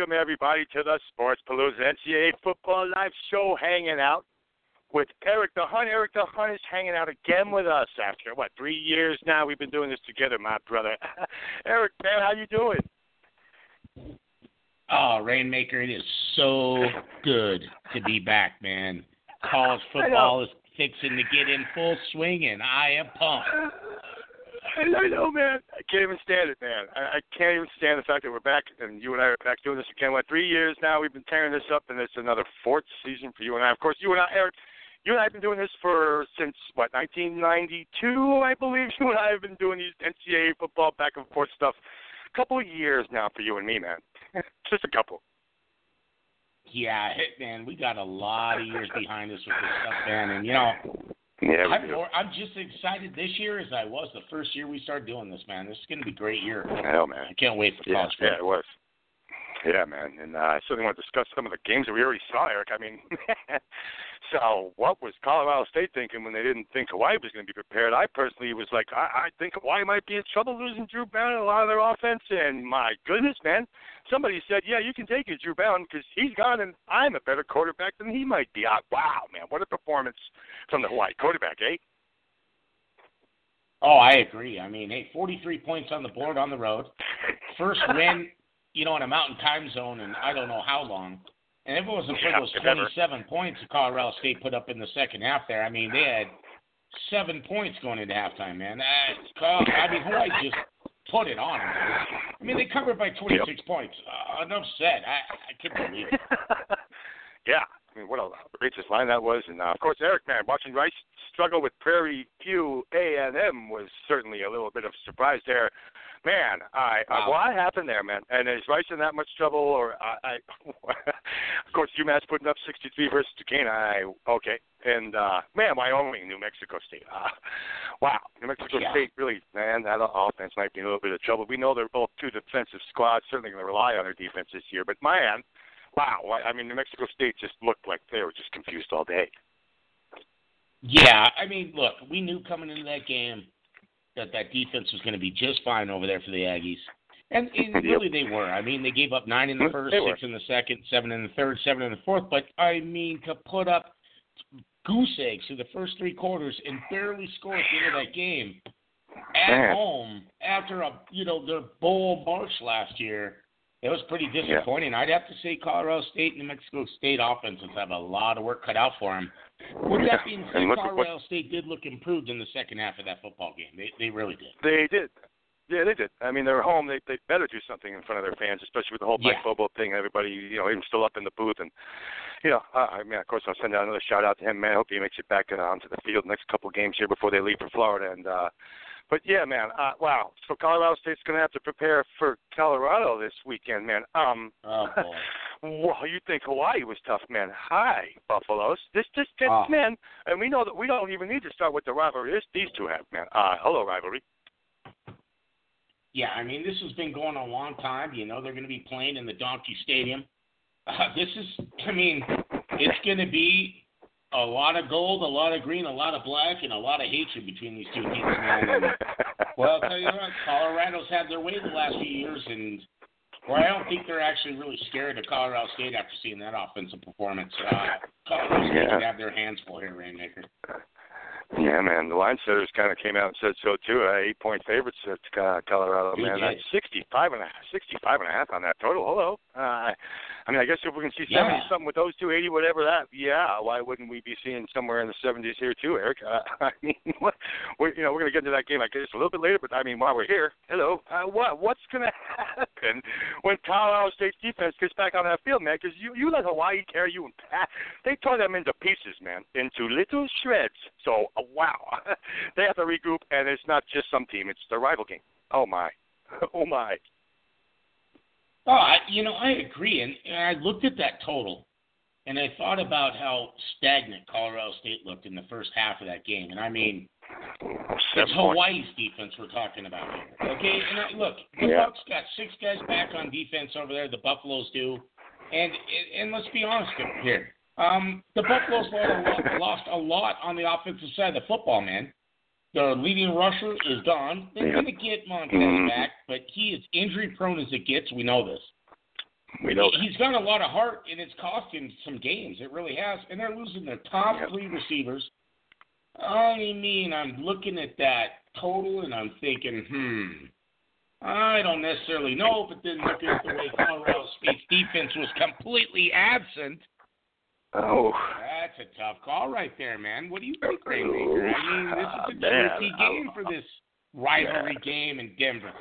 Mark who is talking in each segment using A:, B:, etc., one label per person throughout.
A: Welcome everybody to the Sports Palooza NCAA Football Live Show, hanging out with Erik the Hunt. Erik the Hunt is hanging out again with us after what three years now. We've been doing this together, my brother. Erik, man, how you doing?
B: Oh, Rainmaker, it is so good to be back, man. College football is fixing to get in full swing, and I am pumped.
A: I know, man. I can't even stand it, man. I, I can't even stand the fact that we're back and you and I are back doing this again. What three years now? We've been tearing this up, and it's another fourth season for you and I. Of course, you and I, Erik. You and I have been doing this for since what 1992, I believe. You and I have been doing these NCAA football back and forth stuff. A couple of years now for you and me, man. Just a couple.
B: Yeah, man, we got a lot of years behind us with this stuff, man. And you know,
A: yeah,
B: I'm, more, I'm just excited this year as I was the first year we started doing this, man. This is going to be a great year.
A: Hell, man.
B: I can't wait for
A: yeah,
B: college
A: Yeah, it was. Yeah, man, and uh, I certainly want to discuss some of the games that we already saw, Erik. I mean, so what was Colorado State thinking when they didn't think Hawaii was going to be prepared? I personally was like, I, I think Hawaii might be in trouble losing Dru Brown and a lot of their offense. And my goodness, man, somebody said, yeah, you can take it, Dru Brown, because he's gone, and I'm a better quarterback than he might be. I, wow, man, what a performance from the Hawaii quarterback, eh?
B: Oh, I agree. I mean, hey, 43 points on the board on the road. First win you know, in a mountain time zone and I don't know how long. And if it wasn't for those 27 points that Colorado State put up in the second half there, I mean, they had seven points going into halftime, man. Uh, I mean, Hawaii just put it on them. I mean, they covered by 26 yep. points. Uh, enough said. I, I can't believe it.
A: yeah. I mean, what a outrageous line that was. And, uh, of course, Erik, man, watching Rice struggle with Prairie View A&M was certainly a little bit of a surprise there man, I wow. uh, what happened there, man? And is Rice in that much trouble? Or I, I of course, UMass putting up 63 versus Duquesne. I okay, and uh man, Wyoming, New Mexico State. Uh, wow, New Mexico
B: yeah.
A: State really, man, that offense might be in a little bit of trouble. We know they're both two defensive squads, certainly going to rely on their defense this year. But man, wow, I mean, New Mexico State just looked like they were just confused all day.
B: Yeah, I mean, look, we knew coming into that game that that defense was going to be just fine over there for the Aggies. And, and really, they were. I mean, they gave up nine in the first, six in the second, seven in the third, seven in the fourth. But I mean, to put up goose eggs for the first three quarters and barely score at the end of that game at Man. home after a you know their bowl march last year it was pretty disappointing. Yeah. I'd have to say Colorado State and New Mexico State offenses have a lot of work cut out for them. With that being said, Colorado what, State did look improved in the second half of that football game. They they really did.
A: They did. Yeah, they did. I mean, they're home. They they better do something in front of their fans, especially with the whole Mike
B: yeah.
A: Bobo thing. Everybody, you know, even still up in the booth, and you know, uh, I mean, of course, I'll send out another shout out to him. Man, I hope he makes it back uh, onto the field next couple of games here before they leave for Florida. And uh, but yeah, man. Uh, wow. So Colorado State's going to have to prepare for Colorado this weekend, man. Um,
B: oh boy.
A: well, you think Hawaii was tough, man? Hi, Buffaloes. This just gets,
B: oh.
A: man. And we know that we don't even need to start with the rivalry this, these two have, man. Uh, hello, rivalry.
B: Yeah, I mean, this has been going on a long time. You know, they're going to be playing in the Donkey Stadium. Uh, this is, I mean, it's going to be a lot of gold, a lot of green, a lot of black, and a lot of hatred between these two teams, well, I'll tell you what, Colorado's had their way the last few years, and well, I don't think they're actually really scared of Colorado State after seeing that offensive performance. Uh, Colorado State yeah. have their hands full here, Rainmaker.
A: Yeah, man. The line setters kind of came out and said so too. Uh, eight point favorites at uh, Colorado, man. That's sixty five and a sixty five and a half on that total. Hello. Uh, I mean, I guess if we can see
B: Yeah.
A: seventy something with those two, eighty, whatever that, yeah. Why wouldn't we be seeing somewhere in the seventies here too, Erik? Uh, I mean, what, we're, you know, we're gonna get into that game I guess a little bit later, but I mean, while we're here, hello. Uh, what what's gonna happen when Colorado State's defense gets back on that field, man? Because you you let Hawaii carry you and pat. They tore them into pieces, man, into little shreds. So uh, wow, they have to regroup, and it's not just some team; it's the rival game. Oh my, oh my.
B: Oh, I, you know, I agree. And, and I looked at that total, and I thought about how stagnant Colorado State looked in the first half of that game. And I mean, it's Hawaii's defense we're talking about here. Okay, and I, look, the
A: Yeah.
B: Bucks got six guys back on defense over there. The Buffaloes do, and and let's be honest here. Um, the Buffaloes lost a lot, lost a lot on the offensive side of the football, man. Their leading rusher is gone. They're
A: Yeah.
B: going to get Montez
A: Mhm.
B: back, but he is injury prone as it gets. We know this.
A: We know
B: He's got a lot of heart, and it's cost him some games. It really has. And they're losing their top
A: Yep.
B: three receivers. I mean, I'm looking at that total, and I'm thinking, hmm, I don't necessarily know. But then look at the way Colorado State's defense was completely absent,
A: Oh.
B: that's a tough call right there, man. What do you think, oh, Rainmaker? I mean, this is ah, a
A: Man,
B: game for this rivalry game in Denver.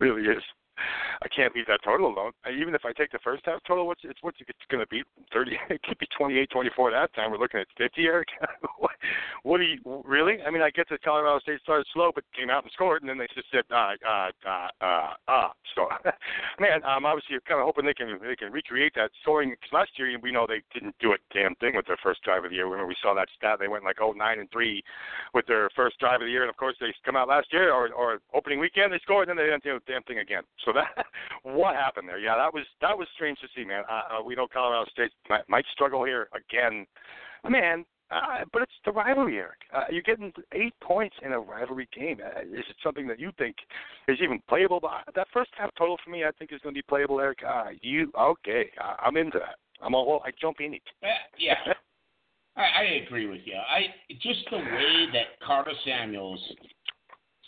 A: really is. I can't leave that total alone. I, even if I take the first half total, what's it's what's it's going to be? Thirty? It could be twenty-eight, twenty-four that time. We're looking at fifty, Erik. what, do you really? I mean, I get that Colorado State started slow, but came out and scored, and then they just said, uh, uh, uh, uh, uh. So, man, I'm obviously kind of hoping they can they can recreate that scoring. 'cause last year, we know they didn't do a damn thing with their first drive of the year. Remember, we saw that stat. They went like oh nine and three with their first drive of the year, and of course they come out last year or or opening weekend they scored, and then they didn't do a damn thing again. So that what happened there? Yeah, that was that was strange to see, man. Uh, uh, we know Colorado State might, might struggle here again, man. Uh, but it's the rivalry, Erik. Uh, you're getting eight points in a rivalry game. Uh, is it something that you think is even playable? But that first half total for me, I think is going to be playable, Erik. Uh, you okay? Uh, I'm into that. I'm all. I jump in it.
B: Uh, yeah, I, I agree with you. I just the way that Carter Samuels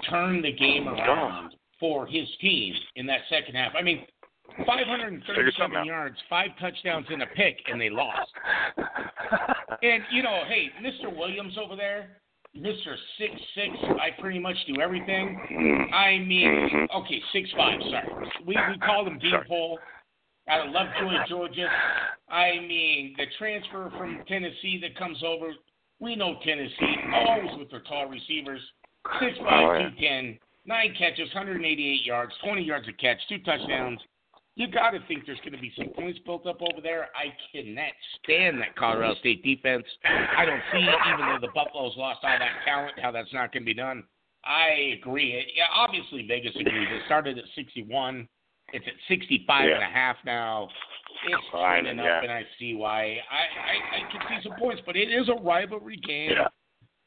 B: turned the game
A: Oh,
B: around for his team in that second half. I mean,
A: Figure something
B: 537 yards, five touchdowns, and a pick, and they lost. And you know, hey, Mr. Williams over there, Mr. Six Six, I pretty much do everything. I mean,
A: Mhm.
B: okay, six five. Sorry, we we call him
A: Sorry.
B: Beanpole out of Lovejoy, Georgia. I mean, the transfer from Tennessee that comes over. We know Tennessee always with their tall receivers. Six
A: Oh,
B: five,
A: yeah.
B: two ten, nine catches, 188 yards, 20 yards a catch, two touchdowns. You got to think there's going to be some points built up over there. I cannot stand that Colorado State defense. I don't see, even though the Buffaloes lost all that talent, how that's not going to be done. I agree. It, yeah, obviously Vegas agrees. It started at 61. It's at 65 and a half now. It's
A: Fine,
B: trending
A: yeah.
B: up, and I see why. I, I, I can see some points, but it is a rivalry game.
A: Yeah,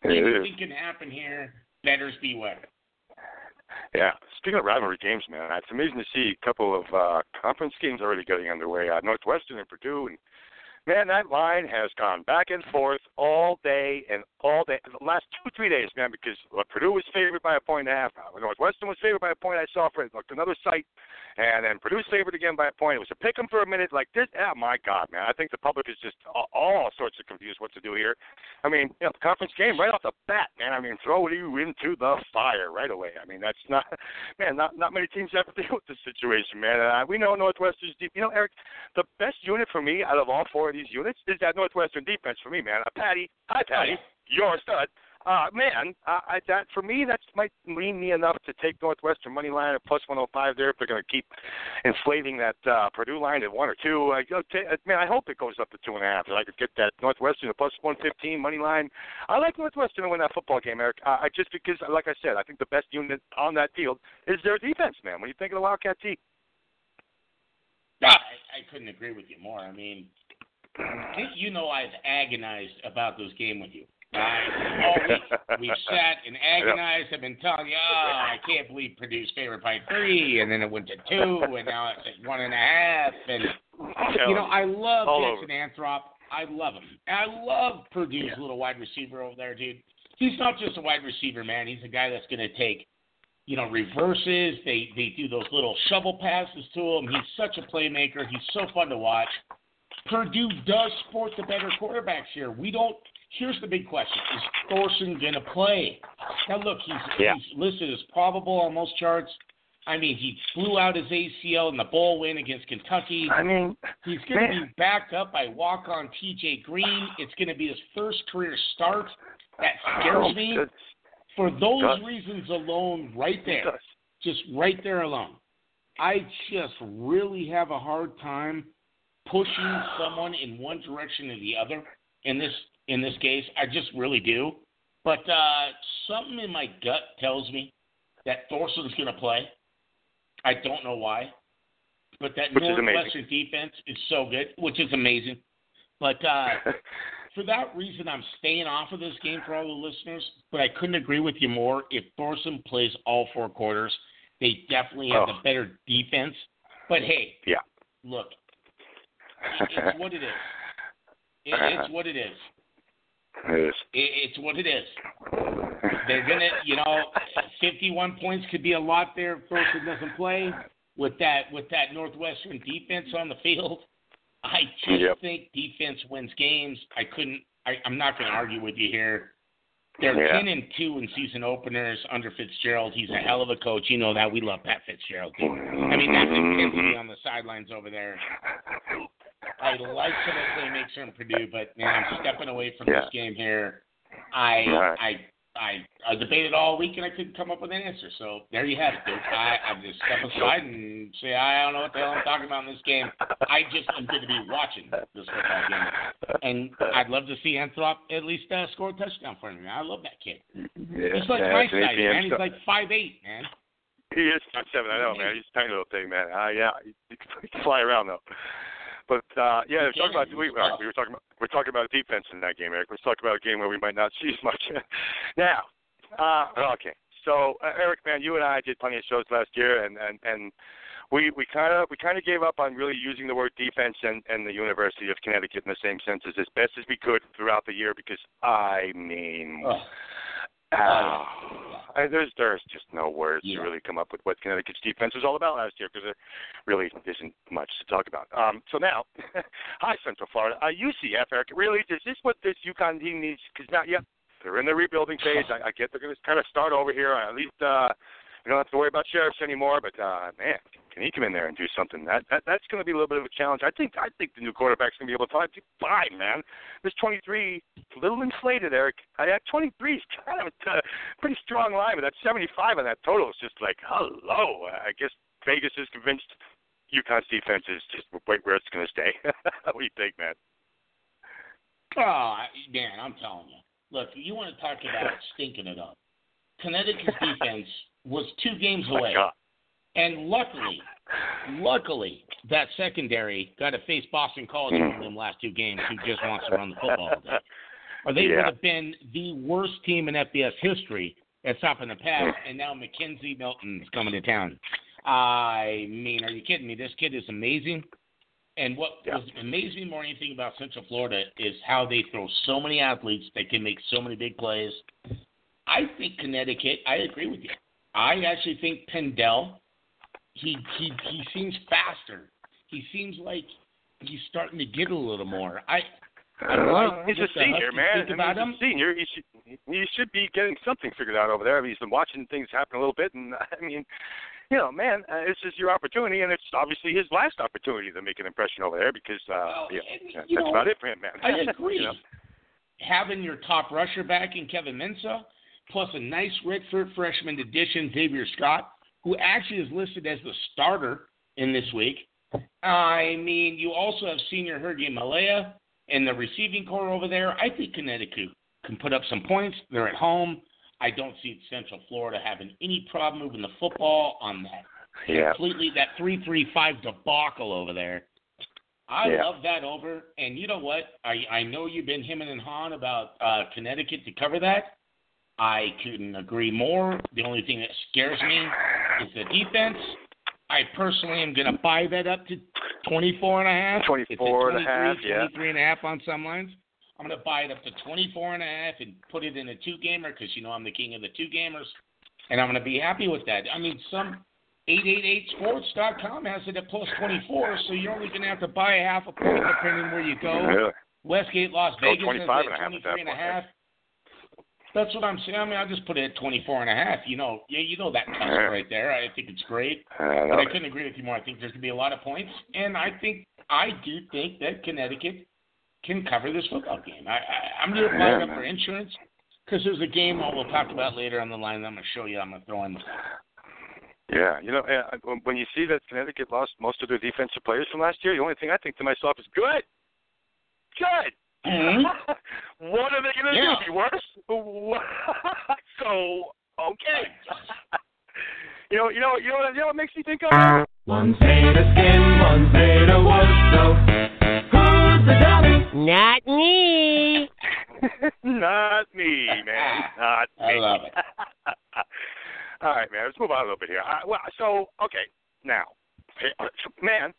B: Anything can happen here. Betters beware.
A: Yeah. Speaking of rivalry games, man, it's amazing to see a couple of uh, conference games already getting underway. Uh, Northwestern and Purdue, and man, that line has gone back and forth all day and all day. The last two, three days, man, because uh, Purdue was favored by a point and a half. Uh, Northwestern was favored by a point. I saw for looked another site, and then Purdue's favored again by a point. It was a pick 'em for a minute. Like this, oh my God, man! I think the public is just all, sorts of confused what to do here. I mean, you know, the conference game right off the bat, man. I mean, throw you into the fire right away. I mean, that's not, man. Not not many teams have to deal with this situation, man. And uh, we know Northwestern's deep. You know, Erik, the best unit for me out of all four of these units is that Northwestern defense for me, man. Uh, Paddy, hi Paddy, you're a stud. Uh, man, uh, I, that for me, that might lean me enough to take Northwestern money line at plus 105 there if they're going to keep inflating that uh, Purdue line at one or two. I, I'll man, I hope it goes up to two and a half. If I could get that Northwestern at plus 115 money line. I like Northwestern to win that football game, Erik. Uh, I just because, like I said, I think the best unit on that field is their defense, man. When you think of the Wildcat team,
B: Ah, I, I couldn't agree with you more. I mean, you know I've agonized about this game with you. I, all week we've sat and agonized. I've been telling you, oh, I can't believe Purdue's favored by three, and then it went to two, and now it's at one and a half. And you know, I love
A: All
B: Jackson Anthrop. I love him. I love Purdue's
A: Yeah.
B: little wide receiver over there, dude. He's not just a wide receiver, man. He's a guy that's going to take, you know, reverses. They they do those little shovel passes to him. He's such a playmaker. He's so fun to watch. Purdue does sport the better quarterbacks here. We don't. Here's the big question: Is Thorson going to play? Now, look, he's
A: Yeah.
B: he's listed as probable on most charts. I mean, he blew out his ACL in the bowl win against Kentucky.
A: I mean,
B: He's going to be backed up by walk-on T.J. Green. It's going to be his first career start. That scares
A: oh,
B: me.
A: good.
B: For those
A: does.
B: reasons alone, right there,
A: does.
B: just right there alone, I just really have a hard time pushing someone in one direction or the other. In this in this case, I just really do. But uh, something in my gut tells me that Thorson's going to play. I don't know why, but that
A: Which.
B: Northwestern defense is so good, which is amazing. But uh, for that reason, I'm staying off of this game for all the listeners. But I couldn't agree with you more. If Thorson plays all four quarters, they definitely have oh. the better defense. But hey,
A: yeah,
B: look, it's what it is. it's what it is.
A: It is.
B: It's what it is. They're gonna, you know, 51 points could be a lot there if Thorson doesn't play with that with that Northwestern defense on the field. I just
A: yep.
B: think defense wins games. I couldn't. I, I'm not going to argue with you here. They're
A: yeah.
B: ten and two in season openers under Fitzgerald. He's a hell of a coach. You know that. We love Pat Fitzgerald. Too. I mean, that's intensity on the sidelines over there. I like some of the playmakers in Purdue, but man, I'm stepping away from
A: yeah.
B: this game here. I
A: right.
B: I I, I debated all week and I couldn't come up with an answer. So there you have it, dude. I, I just step aside and say I don't know what the hell I'm talking about in this game. I just am going to be watching this football game, and I'd love to see Anthrop at least uh, score a touchdown for me. I love that kid.
A: Yeah,
B: He's like
A: yeah,
B: my
A: it's an
B: size,
A: APM
B: man. He's like five eight, man.
A: He is five seven. I know, man. He's a tiny little thing, man. Uh, yeah, he, he can fly around though. But uh, yeah, we're talking about we, we were talking about we're talking about defense in that game, Erik. Let's talk about a game where we might not see as much. now, uh, okay. So uh, Erik, man, you and I did plenty of shows last year, and and and we we kind of we kind of gave up on really using the word defense and and the University of Connecticut in the same senses as best as we could throughout the year because I mean.
B: Oh.
A: Uh, I, there's there's just no words
B: Yeah.
A: to really come up with what Connecticut's defense was all about last year because there really isn't much to talk about. Um, so now, hi Central Florida, uh, UCF, Erik. Really, is this what this UConn team needs? Because now, yep, they're in the rebuilding phase. I, I get they're going to kind of start over here. At least uh, we don't have to worry about Shirreffs anymore. But uh, man, can he come in there and do something? That, that that's going to be a little bit of a challenge. I think I think the new quarterback's going to be able to find fine, man. This 23, a little inflated, Erik. I that 23 is kind of a pretty strong line, but that 75 on that total is just like hello. I guess Vegas is convinced UConn's defense is just wait where it's going to stay. what do you think, man?
B: Oh, man, I'm telling you. Look, you want to talk about stinking it up. Connecticut's defense was two games
A: Oh,
B: away.
A: God.
B: And luckily, luckily, that secondary got to face Boston College hmm. in them last two games who just wants to run the football all day. Or they
A: Yeah.
B: would have been the worst team in FBS history at stopping the pass, hmm. and now McKenzie Milton's coming to town. I mean, are you kidding me? This kid is amazing. And what
A: Yeah.
B: was amazed me more than anything about Central Florida is how they throw so many athletes that can make so many big plays. I think Connecticut. I agree with you. I actually think Pindell. He he he seems faster. He seems like he's starting to get a little more. I. I don't know.
A: he's a senior, man.
B: think
A: I mean, he's a senior. He should he should be getting something figured out over there. I mean, he's been watching things happen a little bit, and I mean, you know, man, uh, this is your opportunity, and it's obviously his last opportunity to make an impression over there because uh,
B: Well,
A: yeah,
B: and,
A: that's
B: know,
A: about it for him, man.
B: I agree.
A: you know?
B: Having your top rusher back in Kevin Mensah, plus a nice redshirt freshman addition, Xavier Scott, who actually is listed as the starter in this week. I mean, you also have senior Hergie Malaya and the receiving core over there. I think Connecticut can put up some points. They're at home. I don't see Central Florida having any problem moving the football on that
A: Yeah.
B: completely that three three five debacle over there. I
A: Yeah.
B: love that over. And you know what? I I know you've been hemming and hawing about uh, Connecticut to cover that. I couldn't agree more. The only thing that scares me is the defense. I personally am going to buy that up to 24 and a half.
A: 24 and a half, yeah.
B: 23 and a half on some lines. I'm going to buy it up to 24 and a half and put it in a two gamer because you know I'm the king of the two gamers, and I'm going to be happy with that. I mean, some 888sports.com has it at plus 24, so you're only going to have to buy a half a point depending where you go.
A: Really?
B: Westgate, Las
A: Go
B: Vegas
A: 25
B: is
A: and a half at that
B: 23 and a
A: point,
B: half. That's what I'm saying. I mean, I'll just put it at 24 and a half. You know, yeah, you know that
A: Yeah.
B: right there. I think it's great.
A: I
B: But. I couldn't agree with you more. I think there's going to be a lot of points, and I think I do think that Connecticut can cover this football game. I, I I'm going to it up for insurance because there's a game that we'll talk about later on the line. That I'm going to show you. I'm going to throw in.
A: Yeah, you know, uh, when- you see that Connecticut lost most of their defensive players from last year, the only thing I think to myself is good.
B: Mhm.
A: what are they going to
B: Yeah.
A: do? Be worse? so okay. you know, you know, you know, what- you know what makes me think of?
C: One's made of skin, one's made of wood, so who's the dummy?
D: Not me.
A: Not me, man. Not me.
B: I love it.
A: All right, man. Let's move on a little bit here. Uh, well, so okay, now, man,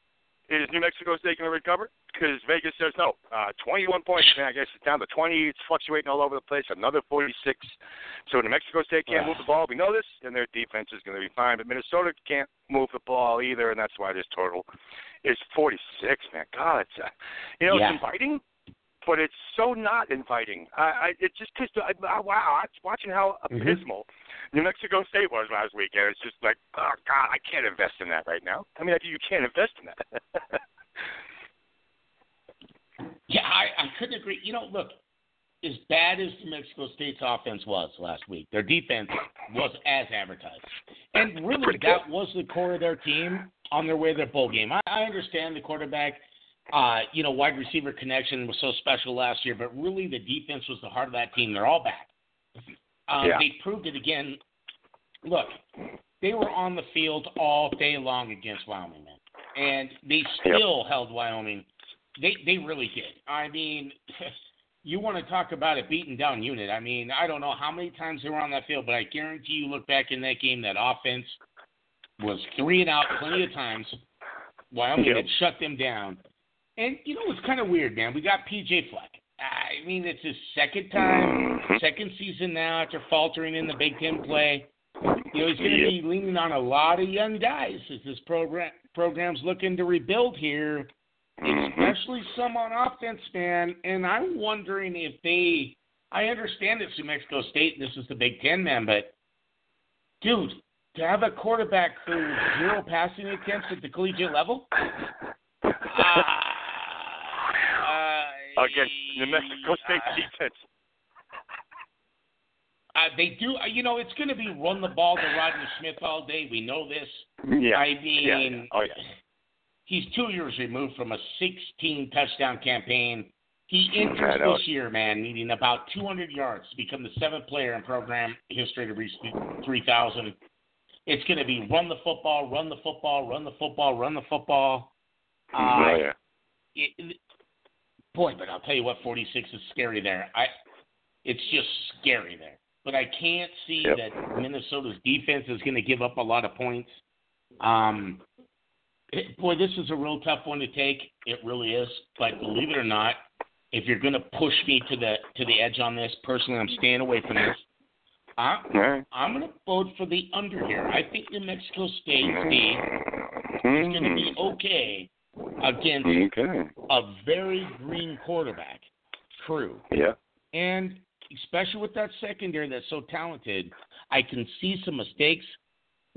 A: is New Mexico State going to recover? Because Vegas says no. Uh, 21 points, man. I guess it's down to 20. It's fluctuating all over the place. Another 46. So New Mexico State can't move the ball. We know this, and their defense is going to be fine. But Minnesota can't move the ball either, and that's why this total is 46, man. God, it's, uh, you know,
B: Yeah.
A: it's inviting, but it's so not inviting. I, I it just because I, I, wow, I was watching how
B: Mhm.
A: abysmal New Mexico State was last weekend. It's just like, oh God, I can't invest in that right now. I mean, I- you can't invest in that.
B: Yeah, I, I couldn't agree. You know, look, as bad as New Mexico State's offense was last week, their defense was as advertised. And really, that was the core of their team on their way to their bowl game. I, I understand the quarterback, uh, you know, wide receiver connection was so special last year, but really the defense was the heart of that team. They're all back. Um,
A: Yeah.
B: They proved it again. Look, they were on the field all day long against Wyoming, man. And they still held Wyoming they they really did. I mean, you want to talk about a beaten down unit. I mean, I don't know how many times they were on that field, but I guarantee you look back in that game, that offense was three and out plenty of times. Wyoming
A: Yep.
B: had shut them down. And you know it's kind of weird, man. We got PJ Fleck. I mean, it's his second time,
A: Mhm.
B: second season now after faltering in the Big Ten play. You know, he's going to
A: Yep.
B: be leaning on a lot of young guys as this program program's looking to rebuild here
A: Mhm.
B: especially some on offense, man. And I'm wondering if they. I understand it's New Mexico State. And this is the Big Ten, man, but dude, to have a quarterback who zero passing attempts at the collegiate level. Uh,
A: Against New Mexico State
B: uh,
A: defense.
B: Uh, they do. uh, You know, it's going to be run the ball to Rodney Smith all day. We know this.
A: Yeah.
B: I
A: yeah.
B: mean,
A: Oh yeah.
B: He's two years removed from a 16 touchdown campaign. He enters this year, man, needing about 200 yards to become the seventh player in program history to reach 3,000. It's going to be run the football, run the football, run the football, run the football.
A: oh
B: Uh,
A: yeah.
B: it, boy, but I'll tell you what, 46 is scary there. I, it's just scary there. But I can't see
A: Yep.
B: that Minnesota's defense is going to give up a lot of points. Um, boy, this is a real tough one to take. It really is. But believe it or not, if you're going to push me to the to the edge on this, personally, I'm staying away from this. I'm, I'm going to vote for the under here. I think New Mexico State D is going to be mm-hmm. okay against
A: Okay.
B: a very green quarterback crew.
A: Yeah.
B: And especially with that secondary that's so talented, I can see some mistakes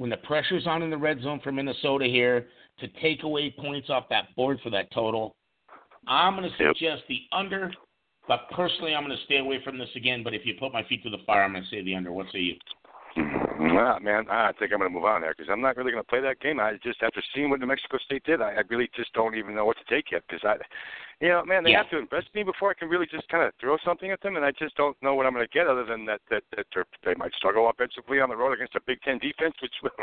B: when the pressure's on in the red zone for Minnesota here to take away points off that board for that total. I'm going to
A: Yep.
B: suggest the under, but personally, I'm going to stay away from this again. But if you put my feet to the fire, I'm going to say the under. What say you?
A: Nah, man, I think I'm going to move on there because I'm not really going to play that game. I just after seeing what New Mexico State did, I, I really just don't even know what to take yet because I, you know, man, they
B: Yeah.
A: have to impress me before I can really just kind of throw something at them, and I just don't know what I'm going to get other than that that, that they're, they might struggle offensively on the road against a Big Ten defense, which,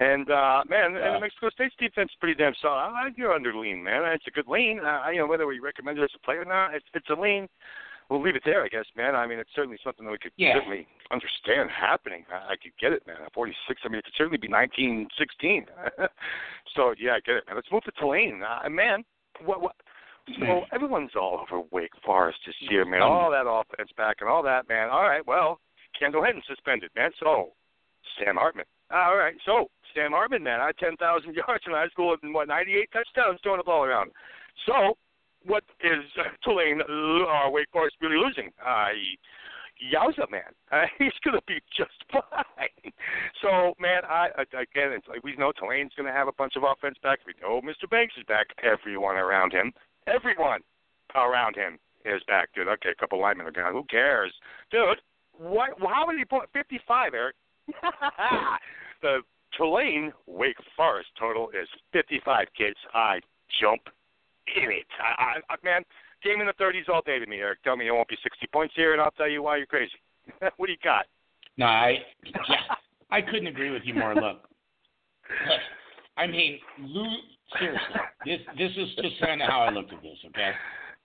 A: and uh, man, and
B: Yeah.
A: New Mexico State's defense is pretty damn solid. I like your under lean, man. It's a good lean. Uh, you know, whether we recommend it as a play or not, it's it's a lean we'll leave it there, I guess, man. I mean, it's certainly something that we could
B: Yeah.
A: certainly understand happening. I, I could get it, man. At 46, I mean, it could certainly be 1916. so yeah, I get it, man. Let's move to Tulane, uh, man. What what? So everyone's all over Wake Forest this year, man. All that offense back and all that, man. All right, well, Kendall Hinton suspended, man. So Sam Hartman. All right, so Sam Hartman, man. I had 10,000 yards in high school and what 98 touchdowns throwing the ball around. So what is Tulane uh, Wake Forest really losing? Uh, Yowza, man. Uh, he's going to be just fine. So, man, I, I again, it's like we know Tulane's going to have a bunch of offense back. We know Mr. Banks is back. Everyone around him, everyone around him is back, dude. Okay, a couple linemen are gone. Who cares, dude? What? How many points? Fifty-five, Erik. the Tulane Wake Forest total is fifty-five. Kids, I jump in it. I, I, man, game in the 30s all day to me, Erik. Tell me it won't be 60 points here, and I'll tell you why you're crazy. what do you got?
B: No, I yeah, I couldn't agree with you more. Look, I mean, Lou, seriously, this this is just kind of how I looked at this. Okay,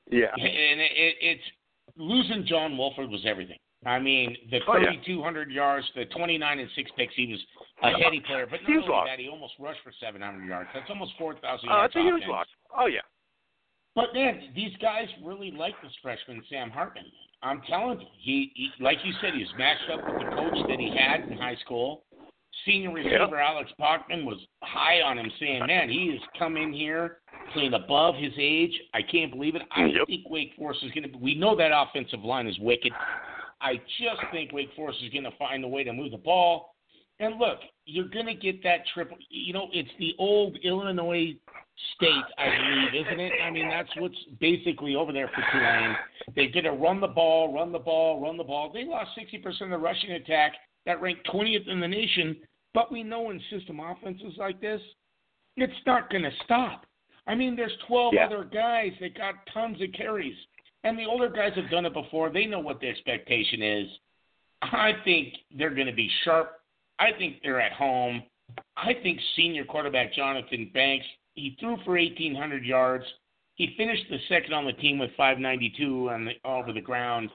A: Yeah.
B: and it, it, it's losing John Wolford was everything. I mean, the
A: Oh, yeah.
B: 3,200 yards, the 29 and six picks. He was a heady player, but not
A: Huge
B: only that, he almost rushed for 700 yards. That's almost 4,000
A: Oh,
B: yards.
A: that's a huge loss. Oh yeah.
B: But man, these guys really like this freshman Sam Hartman. I'm telling you, he, he like you said, he's matched up with the coach that he had in high school. Senior receiver Alex Bachman was high on him, saying, "Man, he has come in here playing above his age. I can't believe it. I
A: Yep.
B: think Wake Forest is going to. We know that offensive line is wicked. I just think Wake Forest is going to find a way to move the ball. And look, you're going to get that triple. You know, it's the old Illinois state, I believe, isn't it? I mean, that's what's basically over there for Tulane. They're going to run the ball, run the ball, run the ball. They lost 60% of the rushing attack. That ranked 20th in the nation. But we know in system offenses like this, it's not going to stop. I mean, there's 12
A: Yeah.
B: other guys that got tons of carries. And the older guys have done it before. They know what the expectation is. I think they're going to be sharp. I think they're at home. I think senior quarterback Jonathan Banks, he threw for 1,800 yards. He finished the second on the team with 592 on the, over the ground.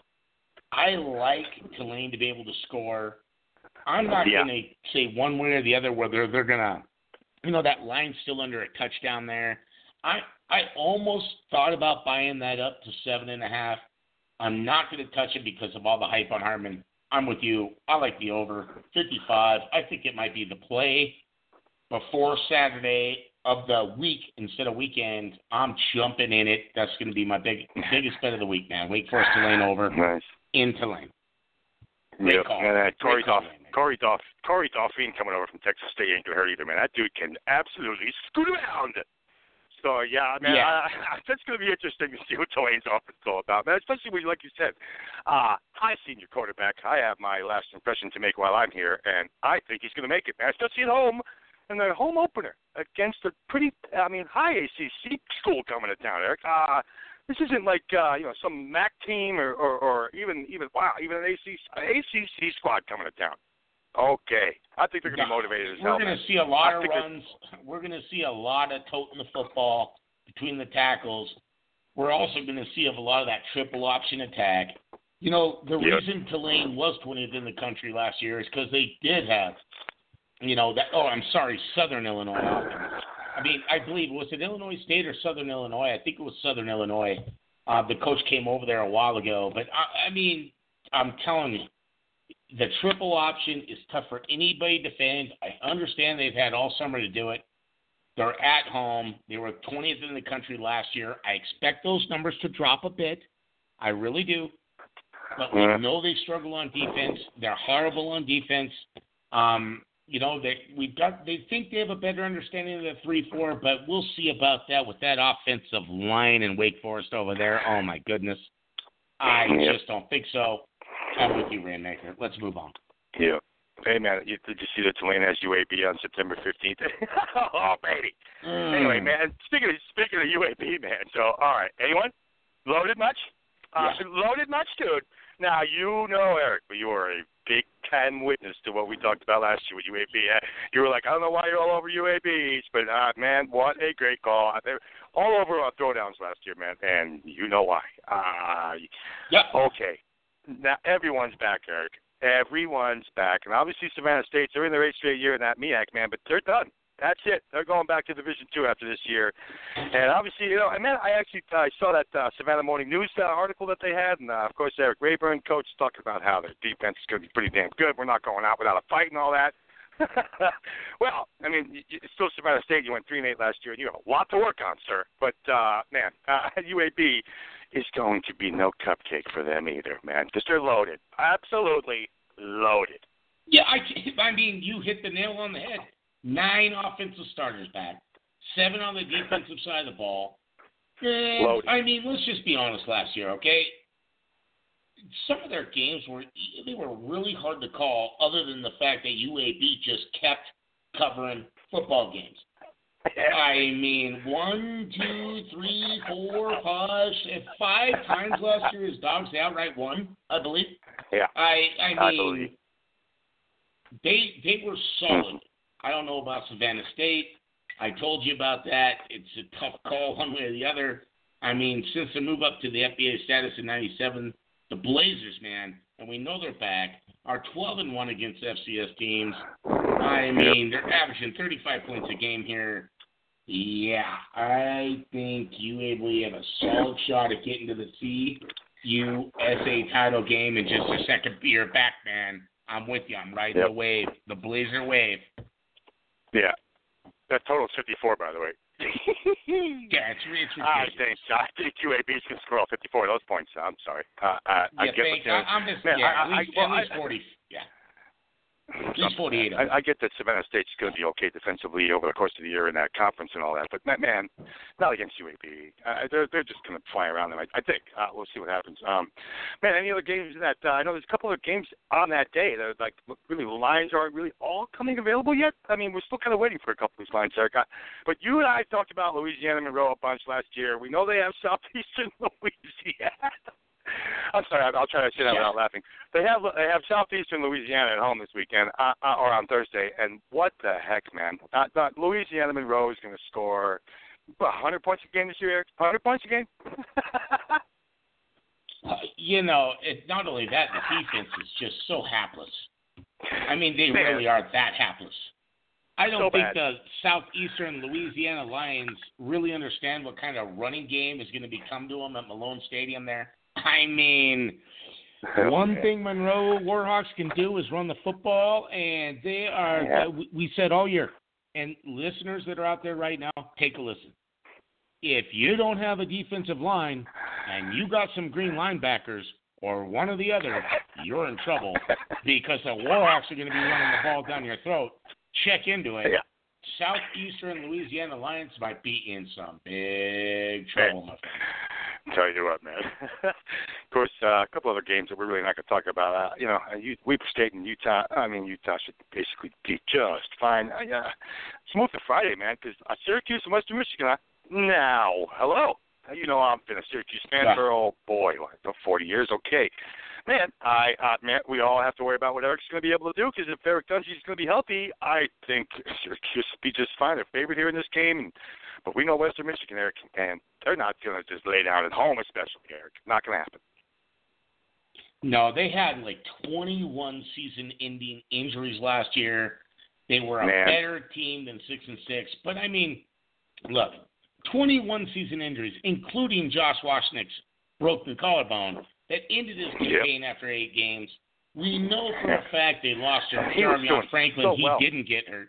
B: I like Tulane to be able to score. I'm not
A: Yeah.
B: going to say one way or the other whether they're going to, you know, that line's still under a touchdown there. I I almost thought about buying that up to seven and a half. I'm not going to touch it because of all the hype on Harmon. I'm with you. I like the over 55. I think it might be the play before Saturday of the week instead of weekend. I'm jumping in it. That's going to be my big biggest bet of the week, man. Wake Forest Tulane over
A: Nice.
B: in Tulane. Great
A: Yep.
B: call.
A: And uh, Corey
B: Great call,
A: Dolph,
B: man.
A: Corey Dolph, Corey Dauphine coming over from Texas State ain't gonna hurt either, man. That dude can absolutely scoot around. So yeah, man,
B: Yeah.
A: I, that's gonna be interesting to see what Tulane's offense is all about, man. Especially when, like you said, uh, high senior quarterback. I have my last impression to make while I'm here, and I think he's gonna make it, man. Especially at home. And the home opener against a pretty, I mean, high ACC school coming to town, Erik. Uh, this isn't like uh, you know some MAC team or, or, or even even wow even an ACC ACC squad coming to town. Okay, I think they're going to be motivated as
B: well.
A: We're
B: going to see a lot
A: I
B: of
A: think it's-
B: runs. We're going to see a lot of toting the football between the tackles. We're also going to see a lot of that triple option attack. You know, the
A: Yep.
B: reason Tulane was 20th in the country last year is because they did have, you know, that. Oh, I'm sorry, Southern Illinois. I mean, I believe was it Illinois State or Southern Illinois? I think it was Southern Illinois. Uh, the coach came over there a while ago, but I, I mean, I'm telling you, the triple option is tough for anybody to defend. I understand they've had all summer to do it. They're at home. They were 20th in the country last year. I expect those numbers to drop a bit. I really do. But we know they struggle on defense. They're horrible on defense. Um, you know, they we've got they think they have a better understanding of the three four, but we'll see about that with that offensive line in Wake Forest over there. Oh my goodness. I
A: Yep.
B: just don't think so. I'm with you, Rainmaker. Let's move on.
A: Yeah. Hey man, you, did you see that Tulane has UAB on September 15th? oh baby. Anyway,
B: Mm.
A: man. Speaking of speaking of UAB, man. So all right, anyone loaded much? Uh, Loaded much, dude. Now you know Erik, you are a big time witness to what we talked about last year with UAB. Uh, You were like, I don't know why you're all over UABs, but uh, man, what a great call! All over on throwdowns last year, man, and you know why. Uh,
B: Yep.
A: Okay. Now everyone's back, Erik. Everyone's back, and obviously Savannah State. They're in their eighth straight year in that MEAC, man, but they're done. That's it. They're going back to Division Two after this year, and obviously, you know, and then I actually I saw that uh, Savannah Morning News uh, article that they had, and uh, of course Erik Raeburn, coach, talking about how their defense is going to be pretty damn good. We're not going out without a fight and all that. well, I mean, it's still Savannah State. You went three and eight last year, and you have a lot to work on, sir. But uh, man, uh, UAB is going to be no cupcake for them either, man, because they're loaded, absolutely loaded.
B: Yeah, I, I mean, you hit the nail on the head. Nine offensive starters back, seven on the defensive side of the ball. And,
A: Loaded.
B: I mean, let's just be honest. Last year, okay, some of their games were they were really hard to call, other than the fact that UAB just kept covering football games. I mean, one, two, three, four, five, six, five times last year his dogs outright won, I believe.
A: Yeah.
B: I I mean,
A: I believe.
B: they they were solid. I don't know about Savannah State. I told you about that. It's a tough call one way or the other. I mean, since the move up to the FBA status in '97, The Blazers, man, and we know they're back, are 12 and 1 against FCS teams. I mean, they're averaging 35 points a game here. Yeah, I think you UAB have a solid shot at getting to the CUSA title game in just a second. You're back, man. I'm with you. I'm riding
A: Yep.
B: the wave, the Blazer wave.
A: Yeah. That total's 54, by the way.
B: Yeah, it's, it's
A: I
B: ridiculous.
A: think I think UAB's can score all 54 of those points. I'm sorry. Uh, I, I
B: Yeah,
A: get
B: thank,
A: what
B: I, I'm just
A: Man,
B: yeah,
A: I-
B: at
A: I-
B: least,
A: well,
B: at least
A: I-
B: 40. Yeah, least 48.
A: I, I get that Savannah State's going to be okay defensively over the course of the year in that conference and all that, but man, not against UAB. Uh, they're they're just going to fly around them. I, I think uh, we'll see what happens. Um, man, any other games that uh, I know there's a couple of games on that day that are like really the lines aren't really all coming available yet. I mean, we're still kind of waiting for a couple of these lines, Erik. But you and I talked about Louisiana Monroe a bunch last year. We know they have Southeastern Louisiana. I'm sorry, I'll try to say that
B: Yeah.
A: without laughing. They have they have Southeastern Louisiana at home this weekend, uh, uh, or on Thursday. And what the heck, man? Uh, uh, Louisiana Monroe is going to score what, 100 points a game this year. Erik? 100 points a game?
B: Uh, you know, it, not only that, the defense is just so hapless. I mean, they
A: Man.
B: really are that hapless. I don't
A: So
B: think
A: bad.
B: the southeastern Louisiana Lions really understand what kind of running game is going to become to them at Malone Stadium there. I mean, one thing Monroe Warhawks can do is run the football, and they are.
A: Yeah.
B: Uh, we- We said all year, and listeners that are out there right now, take a listen. If you don't have a defensive line and you got some green linebackers or one or the other, you're in trouble because the Warhawks are going to be running the ball down your throat. Check into it.
A: Yeah.
B: Southeastern Louisiana Lions might be in some big trouble, my friend.
A: Tell you what, man. of course, uh, a couple other games that we're really not going to talk about. Uh, you know, uh, Weber State and Utah. I mean, Utah should basically be just fine. Uh, yeah, smooth to Friday, man. Because uh, Syracuse and Western Michigan. Uh, now, hello. You know, I've been a Syracuse fan
B: Yeah.
A: for oh boy, what, 40 years. Okay, man. I uh, man, we all have to worry about what Eric's going to be able to do because if Eric Dungey is going to be healthy, I think Syracuse will be just fine. They're favored here in this game, and but we know Western Michigan, Erik, and they're not going to just lay down at home, especially Erik. Not going to happen.
B: No, they had like 21 season-ending injuries last year. They were a
A: Man.
B: better team than six and six. But I mean, look, 21 season injuries, including Josh Wassink's broken collarbone, that ended his
A: Yep.
B: campaign after eight games. We know for a fact they lost to
A: He
B: Jarvion
A: doing
B: Franklin.
A: so
B: he
A: well.
B: didn't get hurt.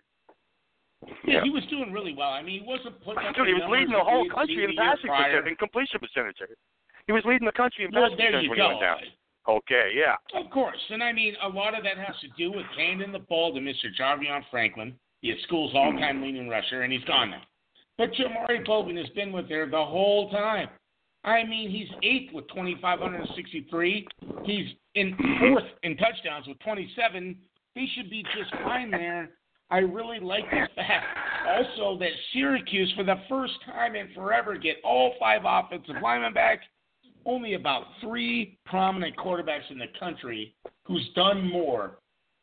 B: Yeah, he was doing really well. I mean, he wasn't putting up
A: Dude, he was leading the whole country in passing percentage, in completion percentage. He was leading the country in
B: Well,
A: passing percentage when he
B: go.
A: went down. Okay, yeah.
B: Of course. And I mean, a lot of that has to do with handing the ball to Mr. Jarvion Franklin, the school's all hmm. time leading rusher, and he's gone now. But Jamauri Bogan has been with there the whole time. I mean, he's eighth with 2,563. He's in fourth in touchdowns with 27. He should be just fine there. I really like the fact also that Syracuse, for the first time in forever, get all five offensive linemen back only about three prominent quarterbacks in the country who's done more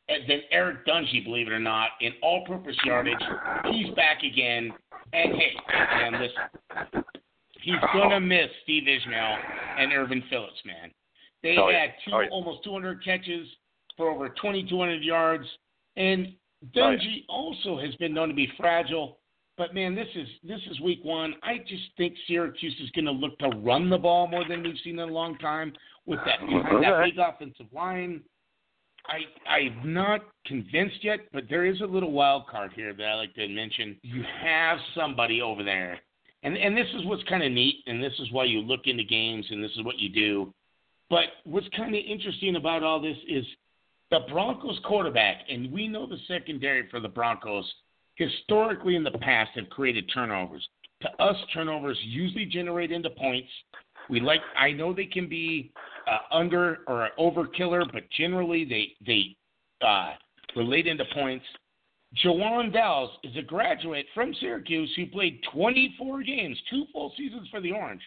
B: than Eric Dungey, believe it or not, in all-purpose yardage. He's back again, and hey, man, listen, he's oh. gonna miss Steve Ishmael and Ervin Philips, man. They
A: Oh,
B: had two
A: Oh, yeah.
B: almost 200 catches for over 2,200 yards, and
A: Oh.
B: Dungey also has been known to be fragile. But man, this is this is week one. I just think Syracuse is going to look to run the ball more than we've seen in a long time with that behind that big offensive line. I I'm not convinced yet, but there is a little wild card here that I like to mention. You have somebody over there, and and this is what's kind of neat, and this is why you look into games, and this is what you do. But what's kind of interesting about all this is the Broncos quarterback, and we know the secondary for the Broncos historically in the past have created turnovers. To us, turnovers usually generate into points. We like. I know they can be uh, under or overkiller, but generally they they uh, relate into points. Juwan Dowels is a graduate from Syracuse who played 24 games, two full seasons for the Orange.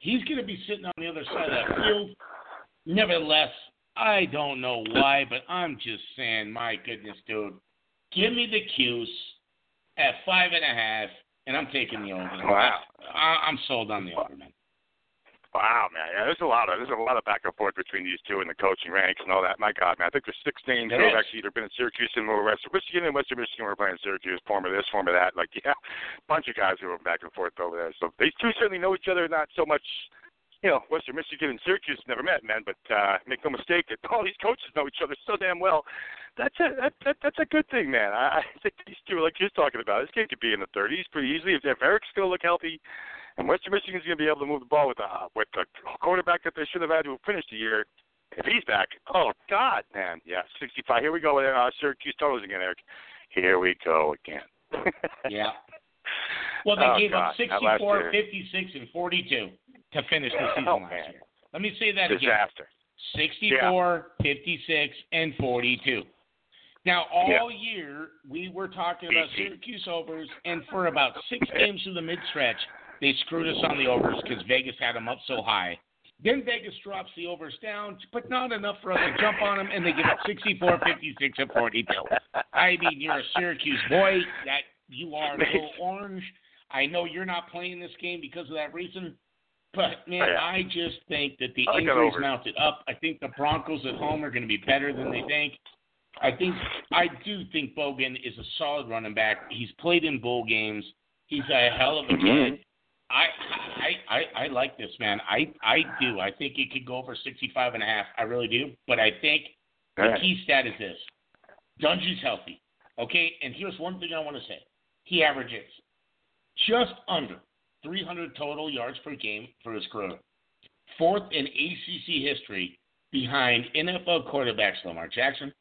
B: He's going to be sitting on the other side of that field. Nevertheless, I don't know why, but I'm just saying, my goodness, dude, give me the Cuse at five and a half, and I'm taking the over.
A: Wow.
B: I, I'm sold on the over, man.
A: Wow, man, yeah, there's a lot of there's a lot of back and forth between these two in the coaching ranks and all that. My God, man, I think there's six names who have actually either been in Syracuse and or Western Michigan and Western Michigan were playing Syracuse, former this, former that. Like, yeah, bunch of guys who are back and forth over there. So these two certainly know each other, not so much. You know, Western Michigan and Syracuse never met, man. But uh, make no mistake, that all these coaches know each other so damn well. That's a that, that, that's a good thing, man. I, I think these two, like you're talking about, this game could be in the 30s pretty easily if, if Eric's going to look healthy and Western Michigan's going to be able to move the ball with a with a quarterback that they should have had to have finished the year. If he's back, oh God, man, yeah, 65. Here we go with uh, Syracuse totals again, Eric. Here we go again.
B: yeah. Well, they
A: oh,
B: gave
A: God.
B: up 64, 56, and 42 to finish the season
A: oh,
B: last
A: man.
B: year. Let me say that
A: Disaster.
B: again. 64, 56, and 42. Now, all
A: Yeah.
B: year, we were talking about Syracuse overs, and for about six games of the mid stretch, they screwed us on the overs because Vegas had them up so high. Then Vegas drops the overs down, but not enough for us to jump on them, and they give up 64, 56, and 42. I mean, you're a Syracuse boy. That you are a little orange. I know you're not playing this game because of that reason, but man,
A: Yeah.
B: I just think that the injuries mounted up. I think the Broncos at home are going to be better than they think. I think I do think Bogan is a solid running back. He's played in bowl games. He's a hell of a kid. I, I I I like this man. I I do. I think it could go over 65 and a half. I really do. But I think the key stat is this: Dungey's healthy. Okay, and here's one thing I want to say: he averages just under 300 total yards per game for his career, fourth in ACC history behind NFL quarterbacks Lamar Jackson,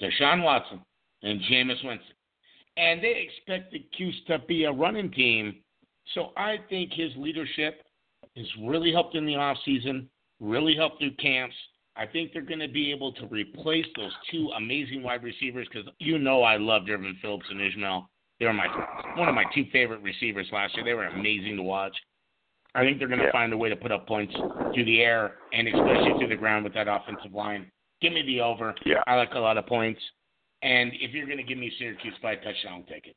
B: Deshaun Watson, and Jameis Winston. And they expect the Cuse to be a running team. So I think his leadership has really helped in the offseason, really helped through camps. I think they're going to be able to replace those two amazing wide receivers because you know I loved Ervin Philips and Ishmael. They were my one of my two favorite receivers last year. They were amazing to watch. I think they're going to
A: Yeah.
B: find a way to put up points through the air and especially through the ground with that offensive line. Give me the over.
A: Yeah.
B: I like a lot of points. And if you're going to give me Syracuse by a touchdown, I'll take it.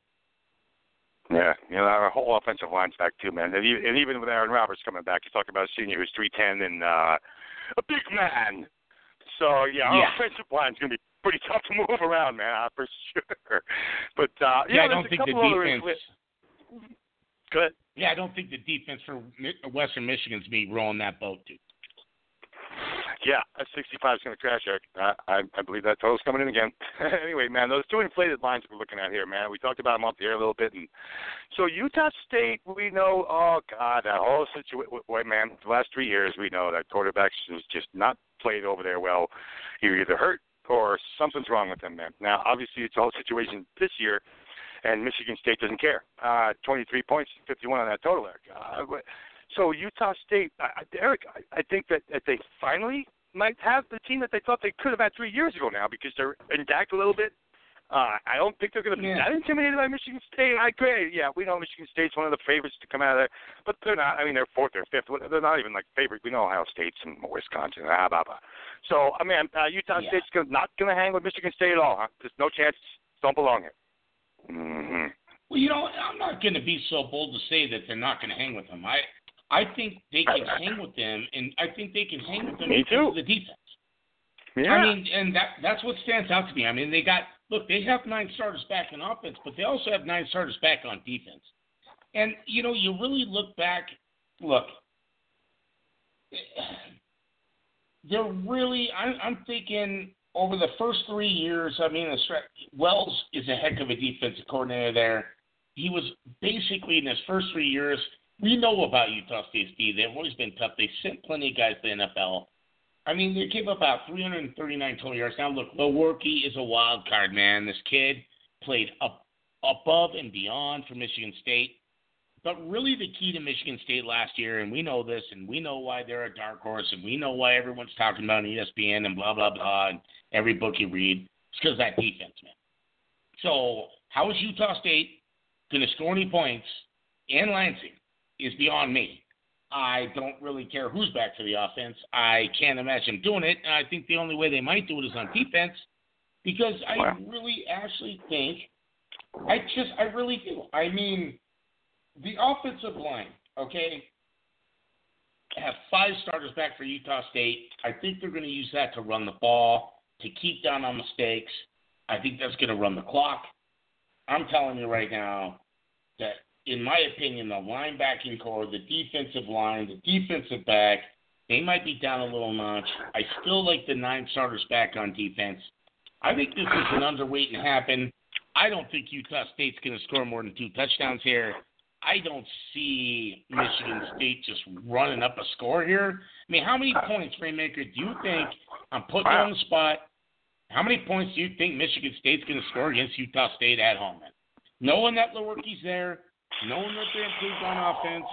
A: Yeah, you know our whole offensive line's back too, man. And even, and even with Aaron Roberts coming back, you talk about a senior who's three ten and uh, a big man. So yeah, our
B: Yeah.
A: offensive line's gonna be pretty tough to move around, man, uh, for sure. But uh,
B: Yeah, I
A: there's
B: don't think the
A: other
B: defense.
A: influ- Good.
B: Yeah, I don't think the defense for Western Michigan's be rolling that boat, dude.
A: Yeah, a 65 is going to crash, Eric. I, I, I believe that total's coming in again. anyway, man, those two inflated lines we're looking at here, man. We talked about them off the air a little bit, and so Utah State, we know. Oh God, that whole situation. Wait, man, the last three years, we know that quarterbacks has just not played over there well. You're either hurt or something's wrong with them, man. Now, obviously, it's a whole situation this year, and Michigan State doesn't care. Uh, 23 points, 51 on that total, Eric. Uh, so Utah State, I- Eric, I, I think that, that they finally might have the team that they thought they could have had three years ago now because they're intact a little bit. Uh, I don't think they're going to be
B: Yeah.
A: that intimidated by Michigan State. I agree. Yeah, we know Michigan State's one of the favorites to come out of there, but they're not. I mean, they're fourth or fifth. They're not even like favorite. We know Ohio State's and Wisconsin. Ah, blah, blah. So I mean, uh, Utah
B: Yeah.
A: State's gonna, not going to hang with Michigan State at all. Huh? There's no chance. Don't belong here. Mm-hmm.
B: Well, you know, I'm not going to be so bold to say that they're not going to hang with them. I I think they can hang with them, and I think they can hang with them
A: Me
B: because
A: too.
B: of the defense.
A: Yeah.
B: I mean, and that that's what stands out to me. I mean, they got look, they have nine starters back in offense, but they also have nine starters back on defense. And you know, you really look back. Look, they're really. I'm, I'm thinking over the first three years. I mean, Wells is a heck of a defensive coordinator there. He was basically in his first three years. We know about Utah State's D. They've always been tough. They sent plenty of guys to the NFL. I mean, they gave up about 339 total yards. Now, look, Lewerke is a wild card, man. This kid played up above and beyond for Michigan State. But really, the key to Michigan State last year, and we know this, and we know why they're a dark horse, and we know why everyone's talking about ESPN and blah blah blah, and every book you read, it's because of that defense, man. So, how is Utah State going to score any points in Lansing? Is beyond me. I don't really care who's back for the offense. I can't imagine doing it. And I think the only way they might do it is on defense because I really actually think I just I really do. I mean the offensive line, okay? have five starters back for Utah State. I think they're going to use that to run the ball, to keep down on mistakes. I think that's going to run the clock. I'm telling you right now that, in my opinion, the linebacking core, the defensive line, the defensive back, they might be down a little notch. I still like the nine starters back on defense. I think this is an underweight and happen. I don't think Utah State's going to score more than two touchdowns here. I don't see Michigan State just running up a score here. I mean, how many points, Rainmaker, do you think? I'm putting you on the spot. How many points do you think Michigan State's going to score against Utah State at home? Man? Knowing that Lewerke's there, knowing that they're improved on offense,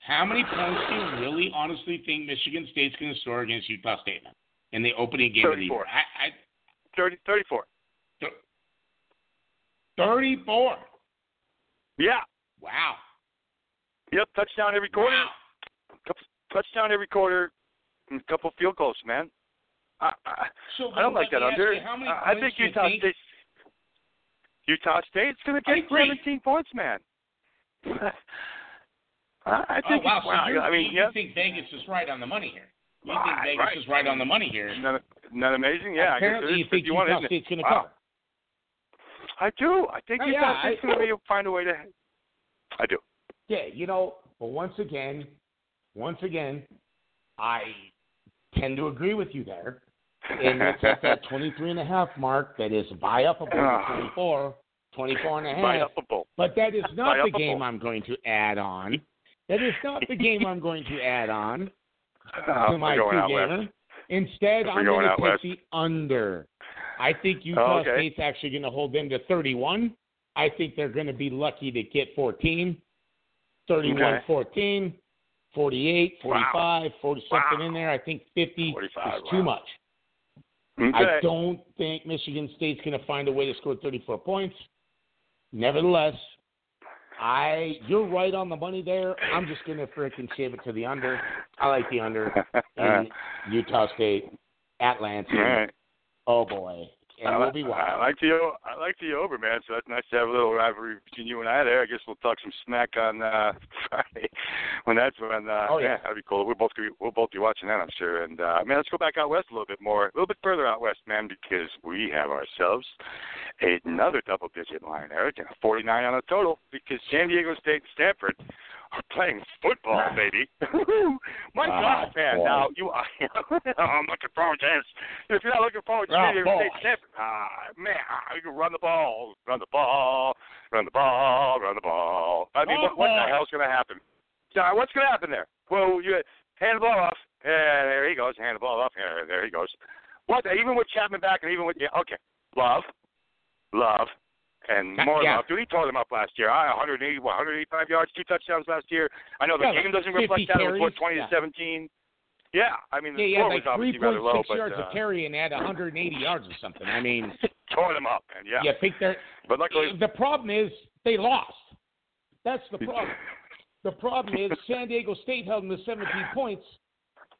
B: how many points do you really honestly think Michigan State's going to score against Utah State in the opening game
A: 34.
B: of the year? I, I,
A: 30, 34.
B: 34.
A: Yeah.
B: Wow.
A: Yep. Touchdown every quarter.
B: Wow.
A: Couple, touchdown every quarter. And a couple field goals, man. I, I,
B: So
A: I don't like that under.
B: you,
A: I, think Utah
B: think-
A: State. Utah State's going to get 17 points, man. I, think.
B: oh, wow. So
A: wow,
B: you,
A: I mean,
B: you
A: yeah.
B: think Vegas is right on the money here? You think
A: Right,
B: Vegas
A: right.
B: is right on the money here?
A: Isn't that, isn't that amazing? Yeah,
B: Apparently,
A: I
B: you
A: guess it is
B: think
A: 51,
B: Utah? State's going to
A: Wow.
B: cover.
A: I do. I think
B: Oh,
A: Utah
B: yeah,
A: State's going to be find a way to. I do.
B: Yeah, you know, but once again, once again, I tend to agree with you there. And it's at that 23 and a half mark that is buy
A: up
B: above ah. 24, 24 and a half. But that is not the game I'm going to add on. That is not the game I'm going to add on
A: Uh,
B: to my
A: we're going out
B: two
A: west.
B: gamer. Instead, I'm
A: going
B: to pick the under. I think Utah
A: Oh, okay.
B: State's actually going to hold them to 31. I think they're going to be lucky to get 14, 31
A: Okay.
B: 14, 48, 45, 40 something
A: Wow.
B: in there. I think 50
A: 45,
B: is too
A: wow.
B: much.
A: Okay.
B: I don't think Michigan State's going to find a way to score 34 points. Nevertheless, I you're right on the money there. I'm just to freaking shave it to the under. I like the under in Utah State at Lansing.
A: All right.
B: Oh boy, and
A: I,
B: we'll be
A: I like the I like the over, man. So that's nice to have a little rivalry between you and I there. I guess we'll talk some smack on uh, Friday when that's when. Uh,
B: Oh, yeah.
A: that'd be cool. We'll both be we'll both be watching that, I'm sure. And uh, man, let's go back out west a little bit more, a little bit further out west, man, because we have ourselves another double-digit line, Eric, and a 49 on the total. Because San Diego State and Stanford playing football, baby. My
B: Ah,
A: God, man!
B: boy.
A: Now you, are, I'm looking forward to this. If you're not looking forward to Diego
B: boy.
A: State, ah, man, ah, you can run the ball, run the ball, run the ball, run the ball. I mean,
B: Oh,
A: what, what the hell's going to happen? What's going to happen there? Well, you hand the ball off. Yeah, there he goes. Hand the ball off. Yeah, there he goes. What? Even with Chapman back, and even with yeah, okay, love, love, and more
B: yeah.
A: love. Dude, he tore them up last year. I 180, what, 185 yards, two touchdowns last year. I know the
B: Yeah,
A: game doesn't reflect that. It was what 20
B: Yeah.
A: to 17. Yeah, I mean the
B: Yeah,
A: score
B: like
A: was obviously rather
B: 3.6
A: low, but
B: yards
A: uh,
B: of carry and had 180 yards or something. I mean,
A: tore them up, man. Yeah,
B: you pick their.
A: but luckily,
B: The problem is they lost. That's the problem. The problem is San Diego State held them to 17 points,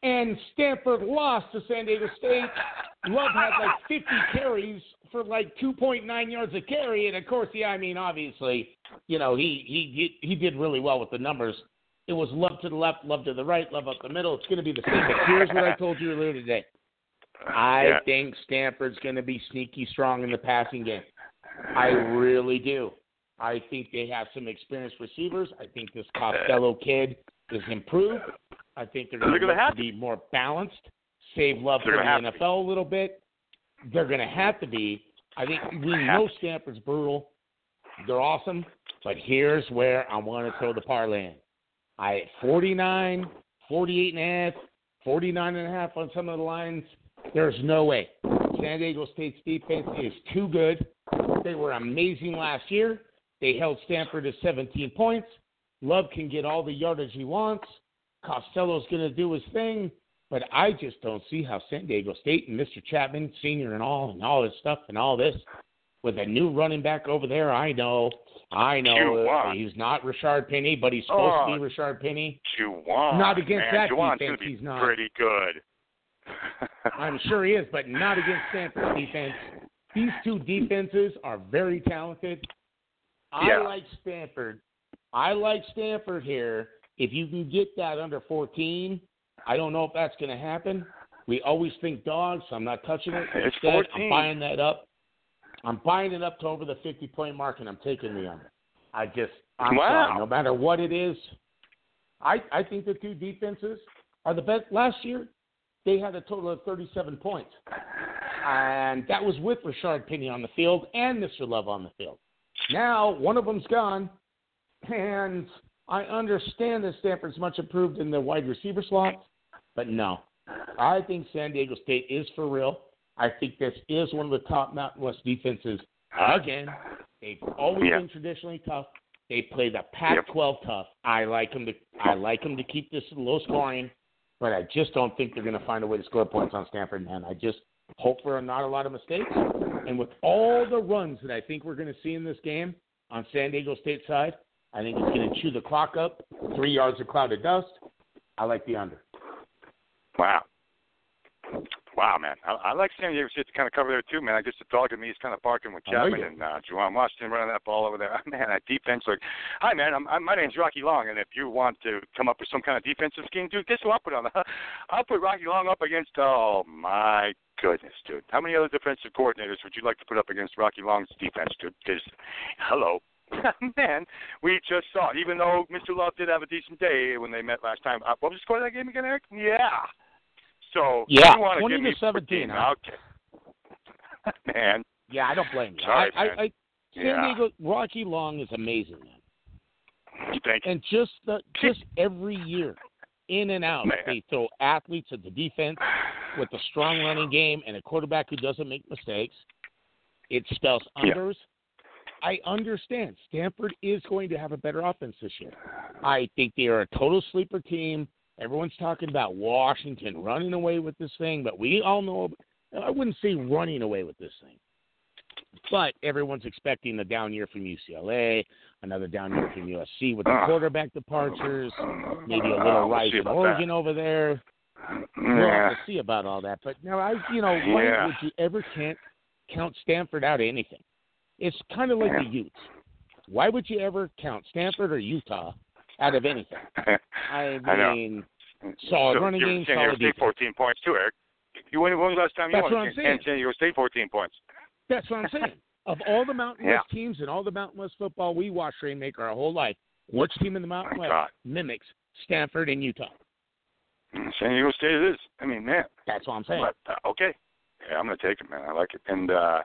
B: and Stanford lost to San Diego State. Love had like 50 carries for like 2.9 yards a carry, and of course, yeah, I mean, obviously, you know, he he he, did really well with the numbers. It was love to the left, love to the right, love up the middle. It's going to be the same. But here's what I told you earlier today. I
A: yeah.
B: think Stanford's going to be sneaky strong in the passing game. I really do. I think they have some experienced receivers. I think this Costello kid is improved. I think they're going to
A: gonna
B: be more balanced, save love for the
A: gonna have to be.
B: NFL a little bit. They're going to have to be. I think we know Stanford's brutal. They're awesome. But here's where I want to throw the parlay in. I 49, 48 and a half, 49 and a half on some of the lines. There's no way. San Diego State's defense is too good. They were amazing last year. They held Stanford to 17 points. Love can get all the yardage he wants. Costello's going to do his thing. But I just don't see how San Diego State and Mr. Chapman, senior and all, and all this stuff and all this, with a new running back over there, I know, I know uh, he's not Richard Penny, but he's supposed
A: Oh.
B: to be Richard Penny.
A: Juwan,
B: Not against
A: man.
B: that
A: Juwan's
B: defense,
A: be
B: he's not.
A: pretty good.
B: I'm sure he is, but not against Stanford defense. These two defenses are very talented. I
A: Yeah.
B: like Stanford. I like Stanford here If you can get that under 14, I don't know if that's going to happen. We always think dogs, so I'm not touching it.
A: It's
B: Instead,
A: 14.
B: I'm buying that up. I'm buying it up to over the 50 point mark, and I'm taking the under. I just, I'm
A: Wow.
B: sorry. No matter what it is, I I think the two defenses are the best. Last year, they had a total of 37 points, and that was with Rashaad Penny on the field and Mr. Love on the field. Now one of them's gone, and I understand that Stanford's much improved in the wide receiver slot, but no, I think San Diego State is for real. I think this is one of the top Mountain West defenses again. They've always been traditionally tough. They play the Pac-12 tough. I like them to I like them to keep this low scoring, but I just don't think they're going to find a way to score points on Stanford. Man, I just hope for not a lot of mistakes. And with all the runs that I think we're going to see in this game on San Diego State side, I think it's going to chew the clock up. Three yards of cloud of dust. I like the under.
A: Wow. Wow, man. I, I like San Diego State to kind of cover there too, man. I guess the dog in me is kind of barking with Chapman and uh, Juwan Washington running that ball over there. Man, that defense. Like, hi, man. I'm, I'm, my name's Rocky Long, and if you want to come up with some kind of defensive scheme, dude, guess who I'll put on? The, I'll put Rocky Long up against. Oh my goodness, dude. How many other defensive coordinators would you like to put up against Rocky Long's defense, dude? Because, hello. Man, we just saw. it. Even though Mr. Love did have a decent day when they met last time, uh, what was the score of that game again, Eric? Yeah. So
B: Yeah,
A: you want
B: 20
A: give
B: to
A: me
B: 17,
A: 14,
B: huh?
A: Okay. Man,
B: Yeah, I don't blame you.
A: Sorry,
B: I,
A: man.
B: I, I, San
A: Yeah.
B: Diego Rocky Long is amazing, man.
A: thank you.
B: And just the just every year, in and out,
A: Man.
B: they throw athletes at the defense with a strong running game and a quarterback who doesn't make mistakes. It spells
A: Yeah.
B: Unders. I understand Stanford is going to have a better offense this year. I think they are a total sleeper team. Everyone's talking about Washington running away with this thing, but we all know I wouldn't say running away with this thing. But everyone's expecting a down year from UCLA, another down year from USC with the
A: Ah.
B: quarterback departures, maybe a
A: Uh,
B: little
A: we'll
B: rise in
A: about
B: Oregon over there. We'll
A: Yeah.
B: have to see about all that. But no, I, you know, why
A: Yeah.
B: would you ever can't count Stanford out of anything? It's kind of like the Utes. Why would you ever count Stanford or Utah out of anything? I
A: I
B: mean, solid
A: so
B: running game,
A: San Diego State 14 points too, Eric. You when was last time you
B: That's
A: won?
B: what I'm saying.
A: San Diego State 14 points.
B: That's what I'm saying. of all the Mountain
A: Yeah.
B: West teams and all the Mountain West football we watch Rainmaker our whole life, which team in the Mountain
A: My
B: West
A: God.
B: mimics Stanford and Utah?
A: San Diego State it is. I mean, man.
B: That's what I'm saying.
A: But, uh, okay. Yeah, I'm gonna take it, man. I like it. And uh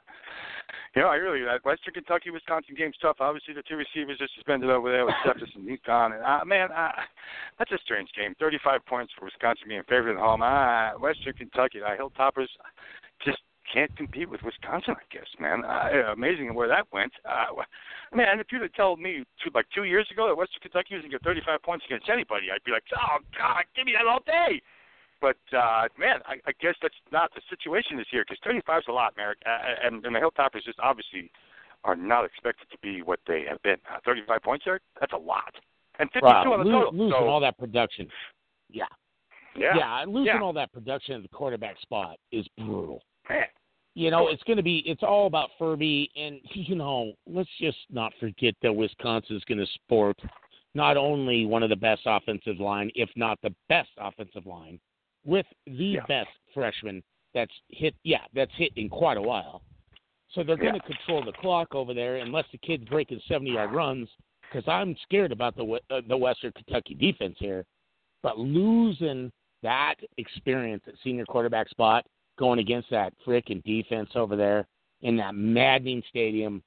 A: you know, I really that Western Kentucky Wisconsin game's tough. Obviously the two receivers are suspended over there with Cephus and he's gone. And uh, man, uh, that's a strange game. Thirty five points for Wisconsin being favored at home. Uh Western Kentucky, the Hilltoppers just can't compete with Wisconsin, I guess, man. Uh, amazing where that went. Uh, man, if you'd have told me two, like two years ago that Western Kentucky was going to get 35 points against anybody, I'd be like, oh, God, give me that all day. But uh, man, I, I guess that's not the situation this year because 35 is a lot, Merrick, uh, and, and the Hilltoppers just obviously are not expected to be what they have been. Uh, 35 points, Eric, that's a lot, and 52
B: Wow,
A: on the total.
B: losing
A: so,
B: all that production. Yeah,
A: yeah, yeah
B: losing
A: Yeah.
B: all that production at the quarterback spot is brutal.
A: man.
B: You know, it's going to be, it's all about Furby. And, you know, let's just not forget that Wisconsin's going to sport not only one of the best offensive line, if not the best offensive line, with the
A: Yeah.
B: best freshman that's hit, yeah, that's hit in quite a while. So they're going
A: Yeah.
B: to control the clock over there unless the kid's breaking 70 yard runs, because I'm scared about the, uh, the Western Kentucky defense here. But losing that experience at senior quarterback spot, going against that frickin' defense over there in that maddening stadium,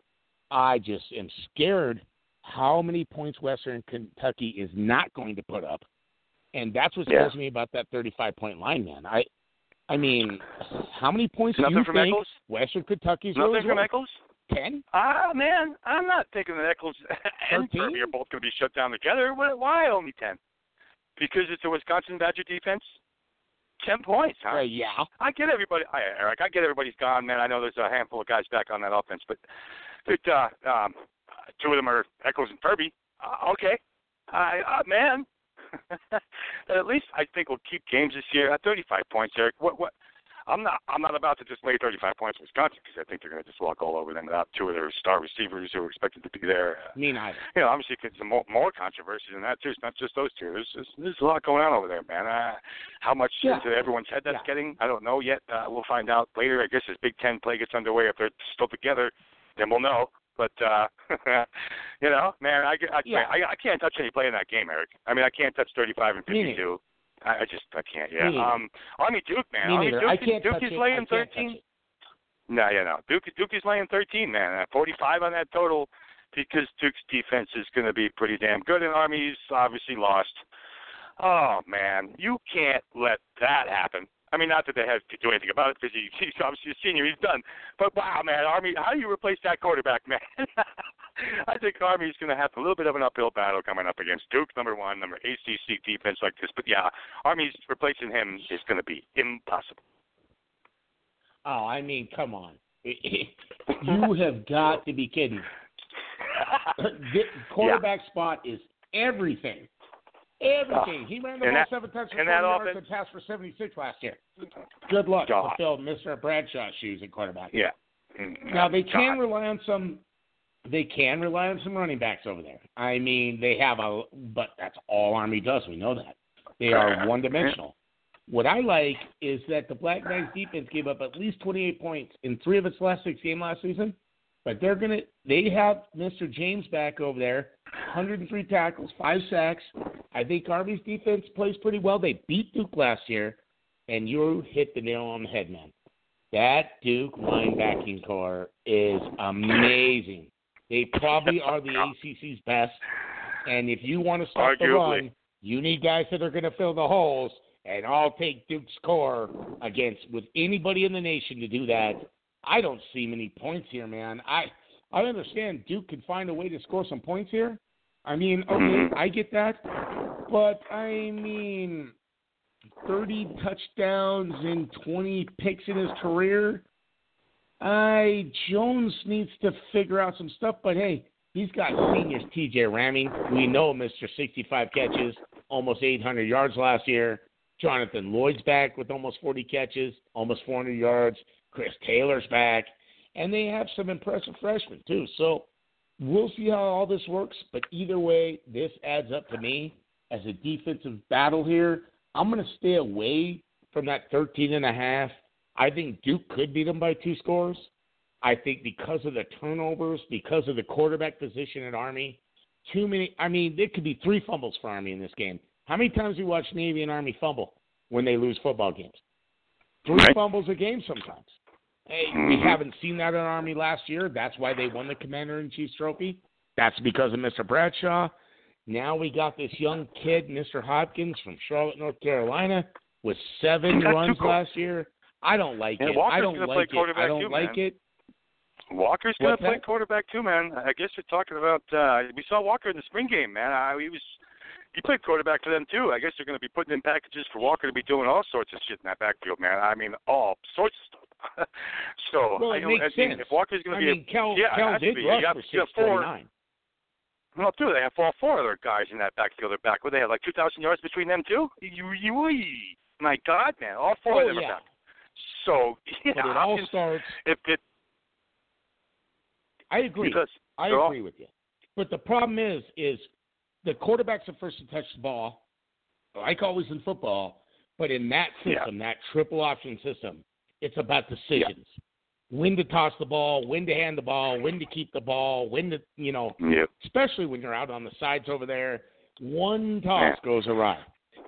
B: I just am scared how many points Western Kentucky is not going to put up. And that's what
A: Yeah.
B: scares me about that 35 point line, man. I I mean, how many points do you
A: from
B: think
A: Eckels.
B: Western Kentucky's
A: Nothing
B: really
A: from
B: worth?
A: Eckels.
B: 10?
A: Ah, man, I'm not thinking that Eckels and
B: 13?
A: Kirby are both going to be shut down together. Why- Why only ten? Because it's a Wisconsin Badger defense. Ten points, huh?
B: Uh, yeah.
A: I get everybody, I, Eric. I get everybody's gone, man. I know there's a handful of guys back on that offense, but it, uh, um, two of them are Eckels and Kirby. Uh, okay, I, uh, man. At least I think we'll keep games this year. at 35 points, Eric. What? What? I'm not I'm not about to just lay 35 points with Wisconsin because I think they're going to just walk all over them without two of their star receivers who are expected to be there.
B: Me neither.
A: You know, obviously, it's more, more controversy than that too. It's not just those two. There's there's, there's a lot going on over there, man. Uh, how much
B: Yeah.
A: into everyone's head that's
B: Yeah.
A: getting, I don't know yet. Uh, we'll find out later. I guess as Big Ten play gets underway, if they're still together, then we'll know. But uh you know, man, I, I,
B: Yeah.
A: I I can't touch any play in that game, Eric. I mean, I can't touch 35 and 52. I, I just I can't. Yeah. Um, Army Duke, man.
B: Me
A: Army
B: neither.
A: Duke,
B: I
A: is-
B: can't
A: Duke
B: touch
A: is
B: it.
A: laying
B: I can't touch
A: 13. No, yeah, no. Duke Duke is laying 13, man. 45 on that total because Duke's defense is going to be pretty damn good, and Army's obviously lost. Oh man, you can't let that happen. I mean, not that they have to do anything about it because he, he's obviously a senior. He's done. But wow, man, Army, how do you replace that quarterback, man? I think Army's going to have a little bit of an uphill battle coming up against Duke, number one, number ACC defense like this. But yeah, Army's replacing him is going to be impossible.
B: Oh, I mean, come on. you have got to be kidding. The quarterback spot is everything. Everything. He ran the ball
A: that-
B: seven times for
A: and
B: 40
A: that
B: yards
A: offense-
B: and passed for 76 last year. Good luck
A: God.
B: to fill Mr. Bradshaw's shoes at quarterback.
A: Yeah. Mm,
B: Now they
A: God.
B: can rely on some. They can rely on some running backs over there. I mean, they have a, but that's all Army does. We know that they are one dimensional. What I like is that the Black Knights defense gave up at least 28 points in three of its last six games last season. But they're gonna. They have Mr. James back over there, 103 tackles, five sacks. I think Army's defense plays pretty well. They beat Duke last year, and you hit the nail on the head, man. That Duke linebacking core is amazing. They probably are the ACC's best. And if you want to stop the run, you need guys that are going to fill the holes. And I'll take Duke's core against with anybody in the nation to do that. I don't see many points here, man. I I understand Duke can find a way to score some points here. I mean, okay,
A: Mhm.
B: I get that, but I mean, 30 touchdowns and 20 picks in his career. I Jones needs to figure out some stuff, but hey, he's got seniors T.J. Rahming. We know Mr. 65 catches, almost 800 yards last year. Jonathan Lloyd's back with almost 40 catches, almost 400 yards. Chris Taylor's back, and they have some impressive freshmen too. So we'll see how all this works. But either way, this adds up to me as a defensive battle here. I'm going to stay away from that 13 and a half. I think Duke could beat them by two scores. I think because of the turnovers, because of the quarterback position at Army, too many. I mean, there could be three fumbles for Army in this game. How many times we watch Navy and Army fumble when they lose football games? Three
A: Right.
B: fumbles a game sometimes. Hey, we
A: Mhm.
B: haven't seen that in Army last year. That's why they won the Commander in Chief's trophy. That's because of Mr. Bradshaw. Now we got this young kid, Mr. Hopkins from Charlotte, North Carolina, with seven
A: two
B: runs
A: co-
B: last year. I don't like
A: Yeah,
B: it.
A: Walker's
B: I don't
A: gonna play
B: like it. I
A: quarterback
B: don't
A: too,
B: like
A: man.
B: it.
A: Walker's going to play
B: that?
A: quarterback too, man. I guess you're talking about. uh We saw Walker in the spring game, man. I, he was he played quarterback for them too. I guess they're going to be putting in packages for Walker to be doing all sorts of shit in that backfield, man. I mean, all sorts of stuff. so
B: Well,
A: I,
B: it
A: know-
B: makes
A: I
B: sense.
A: if Walker's going
B: I
A: to be,
B: mean, Kell,
A: yeah, it Kell to
B: did
A: be.
B: rush
A: You have-
B: for
A: four-
B: 649.
A: a, well, too, they have all four other guys in that backfield. They're back. What they have, like two thousand yards between them too. You, you, my God, man, all four
B: Oh,
A: of them
B: yeah.
A: are back. So yeah,
B: But it all
A: Hopkins,
B: starts.
A: if it
B: I agree. I
A: they're all-
B: agree with you. But the problem is, is the quarterbacks are first to touch the ball, like always in football. But in that
A: Yeah.
B: system, that triple option system, it's about decisions. When to toss the ball, when to hand the ball, when to keep the ball, when to, you know,
A: yeah,
B: especially when you're out on the sides over there. One toss
A: Yeah.
B: goes awry.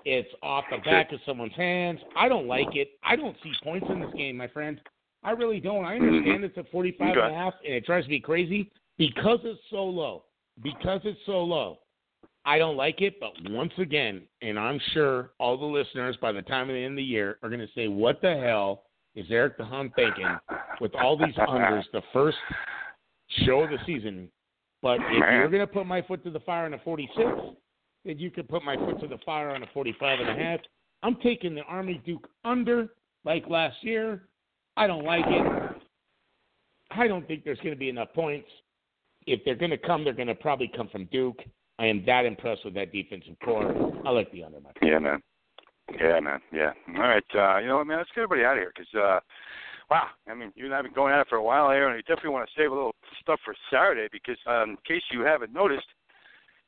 B: It's off the back of someone's hands. I don't like it. I don't see points in this game, my friend. I really don't. I mm-hmm. understand it's at 45 and a
A: Okay.
B: half, and it drives me crazy because it's so low. Because it's so low. I don't like it, but once again, and I'm sure all the listeners by the time of the end of the year are going to say, what the hell is Eric DeHaan thinking with all these unders the first show of the season? But if you're going to put my foot to the fire on a 46, then you can put my foot to the fire on a 45 and a half. I'm taking the Army Duke under like last year. I don't like it. I don't think there's going to be enough points. If they're going to come, they're going to probably come from Duke. I am that impressed with that defensive core. I like the under, my.
A: Yeah, man. Yeah, man. Yeah. All right. Uh, you know what, man? Let's get everybody out of here because, uh, wow. I mean, you and I have been going at it for a while here, and I definitely want to save a little stuff for Saturday because, um, in case you haven't noticed,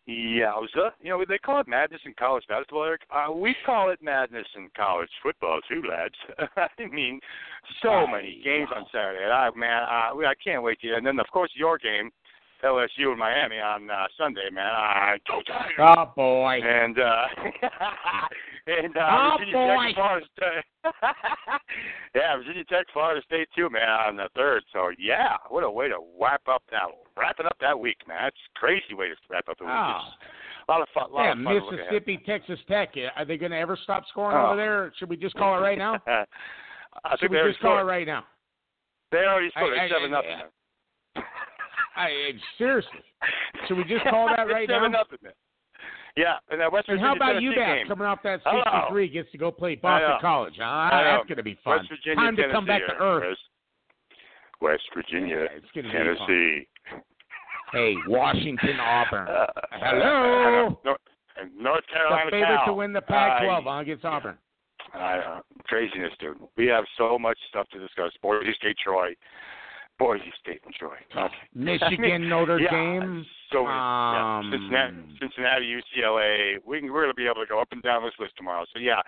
A: Yowza. You know, they call it madness in college basketball, Eric. Uh, we call it madness in college football, too, lads. I mean, so many games on Saturday. And I, man, uh, I can't wait to. And then, of course, your game LSU and Miami on uh, Sunday, man. I go Tigers.
B: Oh boy.
A: And uh and uh
B: oh,
A: Virginia
B: boy.
A: Tech Florida State. yeah, Virginia Tech Florida State too, man, on the third. So yeah, what a way to wrap up that wrapping up that week, man. That's a crazy way to wrap up the week.
B: Oh.
A: A lot of fun. Lot
B: Yeah,
A: of fun to look ahead.
B: Mississippi, Texas Tech. Are they going to ever stop scoring
A: Oh.
B: over there? Should we just call it right now?
A: I
B: Should
A: think
B: we just call it right now?
A: They already
B: I-
A: scored.
B: I-
A: It's seven
B: I-
A: nothing.
B: I, seriously. Should we just call that right
A: it's seven
B: now?
A: nothing, man. Yeah, and that West
B: And
A: Virginia
B: how about
A: Tennessee
B: UMass
A: game.
B: coming off that 63 gets to go play Boston. College? Ah, that's going to be fun.
A: West Virginia,
B: Time to
A: Tennessee,
B: come back to earth.
A: West Virginia,
B: Yeah, it's gonna be
A: Tennessee.
B: Hey, Washington, Auburn.
A: Uh,
B: Hello.
A: North, North
B: the favorite
A: Cal.
B: to win the Pac-12
A: I-
B: huh, against Auburn.
A: I, uh, craziness, dude. We have so much stuff to discuss. Boise State, Troy. Boise State and Troy. Okay.
B: Michigan, Notre
A: yeah,
B: Dame.
A: So yeah,
B: Um,
A: Cincinnati, Cincinnati, UCLA. We can, we're going to be able to go up and down this list tomorrow. So yeah,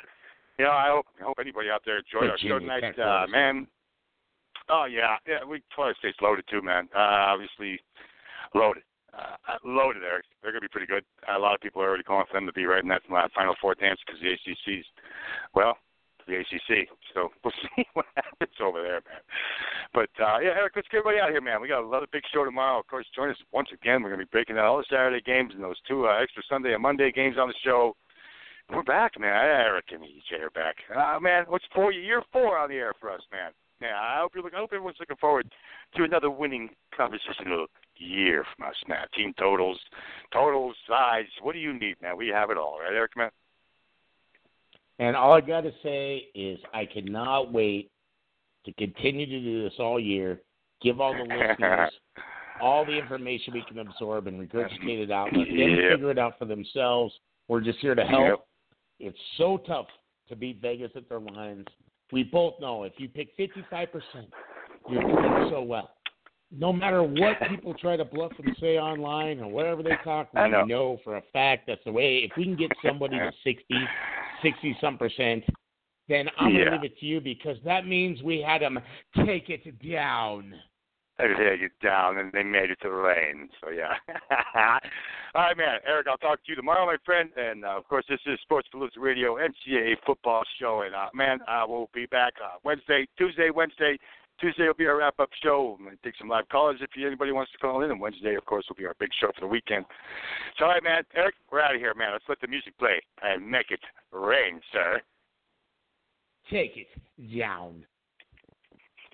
A: you know, I hope I hope anybody out there enjoyed our show tonight, uh, man. Oh yeah, yeah. We Florida State's loaded too, man. Uh, obviously loaded. Uh, loaded, Eric. They're going to be pretty good. a lot of people are already calling for them to be right in that uh, Final Four dance because the ACC's, well, the ACC. So we'll see what happens over there, man. But uh, yeah, Eric, let's get everybody out of here, man. We got another big show tomorrow. Of course, join us once again. We're going to be breaking down all the Saturday games and those two uh, extra Sunday and Monday games on the show. We're back, man. Eric and EJ are back. Uh, man, what's four year four on the air for us, man? Yeah, I hope you look. I hope everyone's looking forward to another winning conversational year from us, man. Team totals, totals, sides. What do you need, man? We have it all, right, Eric, man?
B: And all I got to say is I cannot wait to continue to do this all year, give all the listeners all the information we can absorb and regurgitate it out, let them
A: Yep.
B: figure it out for themselves. We're just here to help.
A: Yep.
B: It's so tough to beat Vegas at their lines. We both know if you pick 55%, you're doing so well. No matter what people try to bluff and say online or whatever they talk, we
A: I know.
B: know for a fact that's the way. If we can get somebody to 60, 60 some percent, then I'm
A: Yeah.
B: going to leave it to you because that means we had them take it down.
A: They had you down and they made it to the lane. So yeah. All right, man. Eric, I'll talk to you tomorrow, my friend. And uh, of course, this is Sports Palooza Radio NCAA football show. And uh, man, uh, we'll be back uh, Wednesday, Tuesday, Wednesday. Tuesday will be our wrap up show. Gonna take some live callers if anybody wants to call in. And Wednesday, of course, will be our big show for the weekend. So, all right, man. Eric, we're out of here, man. Let's let the music play and make it rain, sir.
B: Take it down.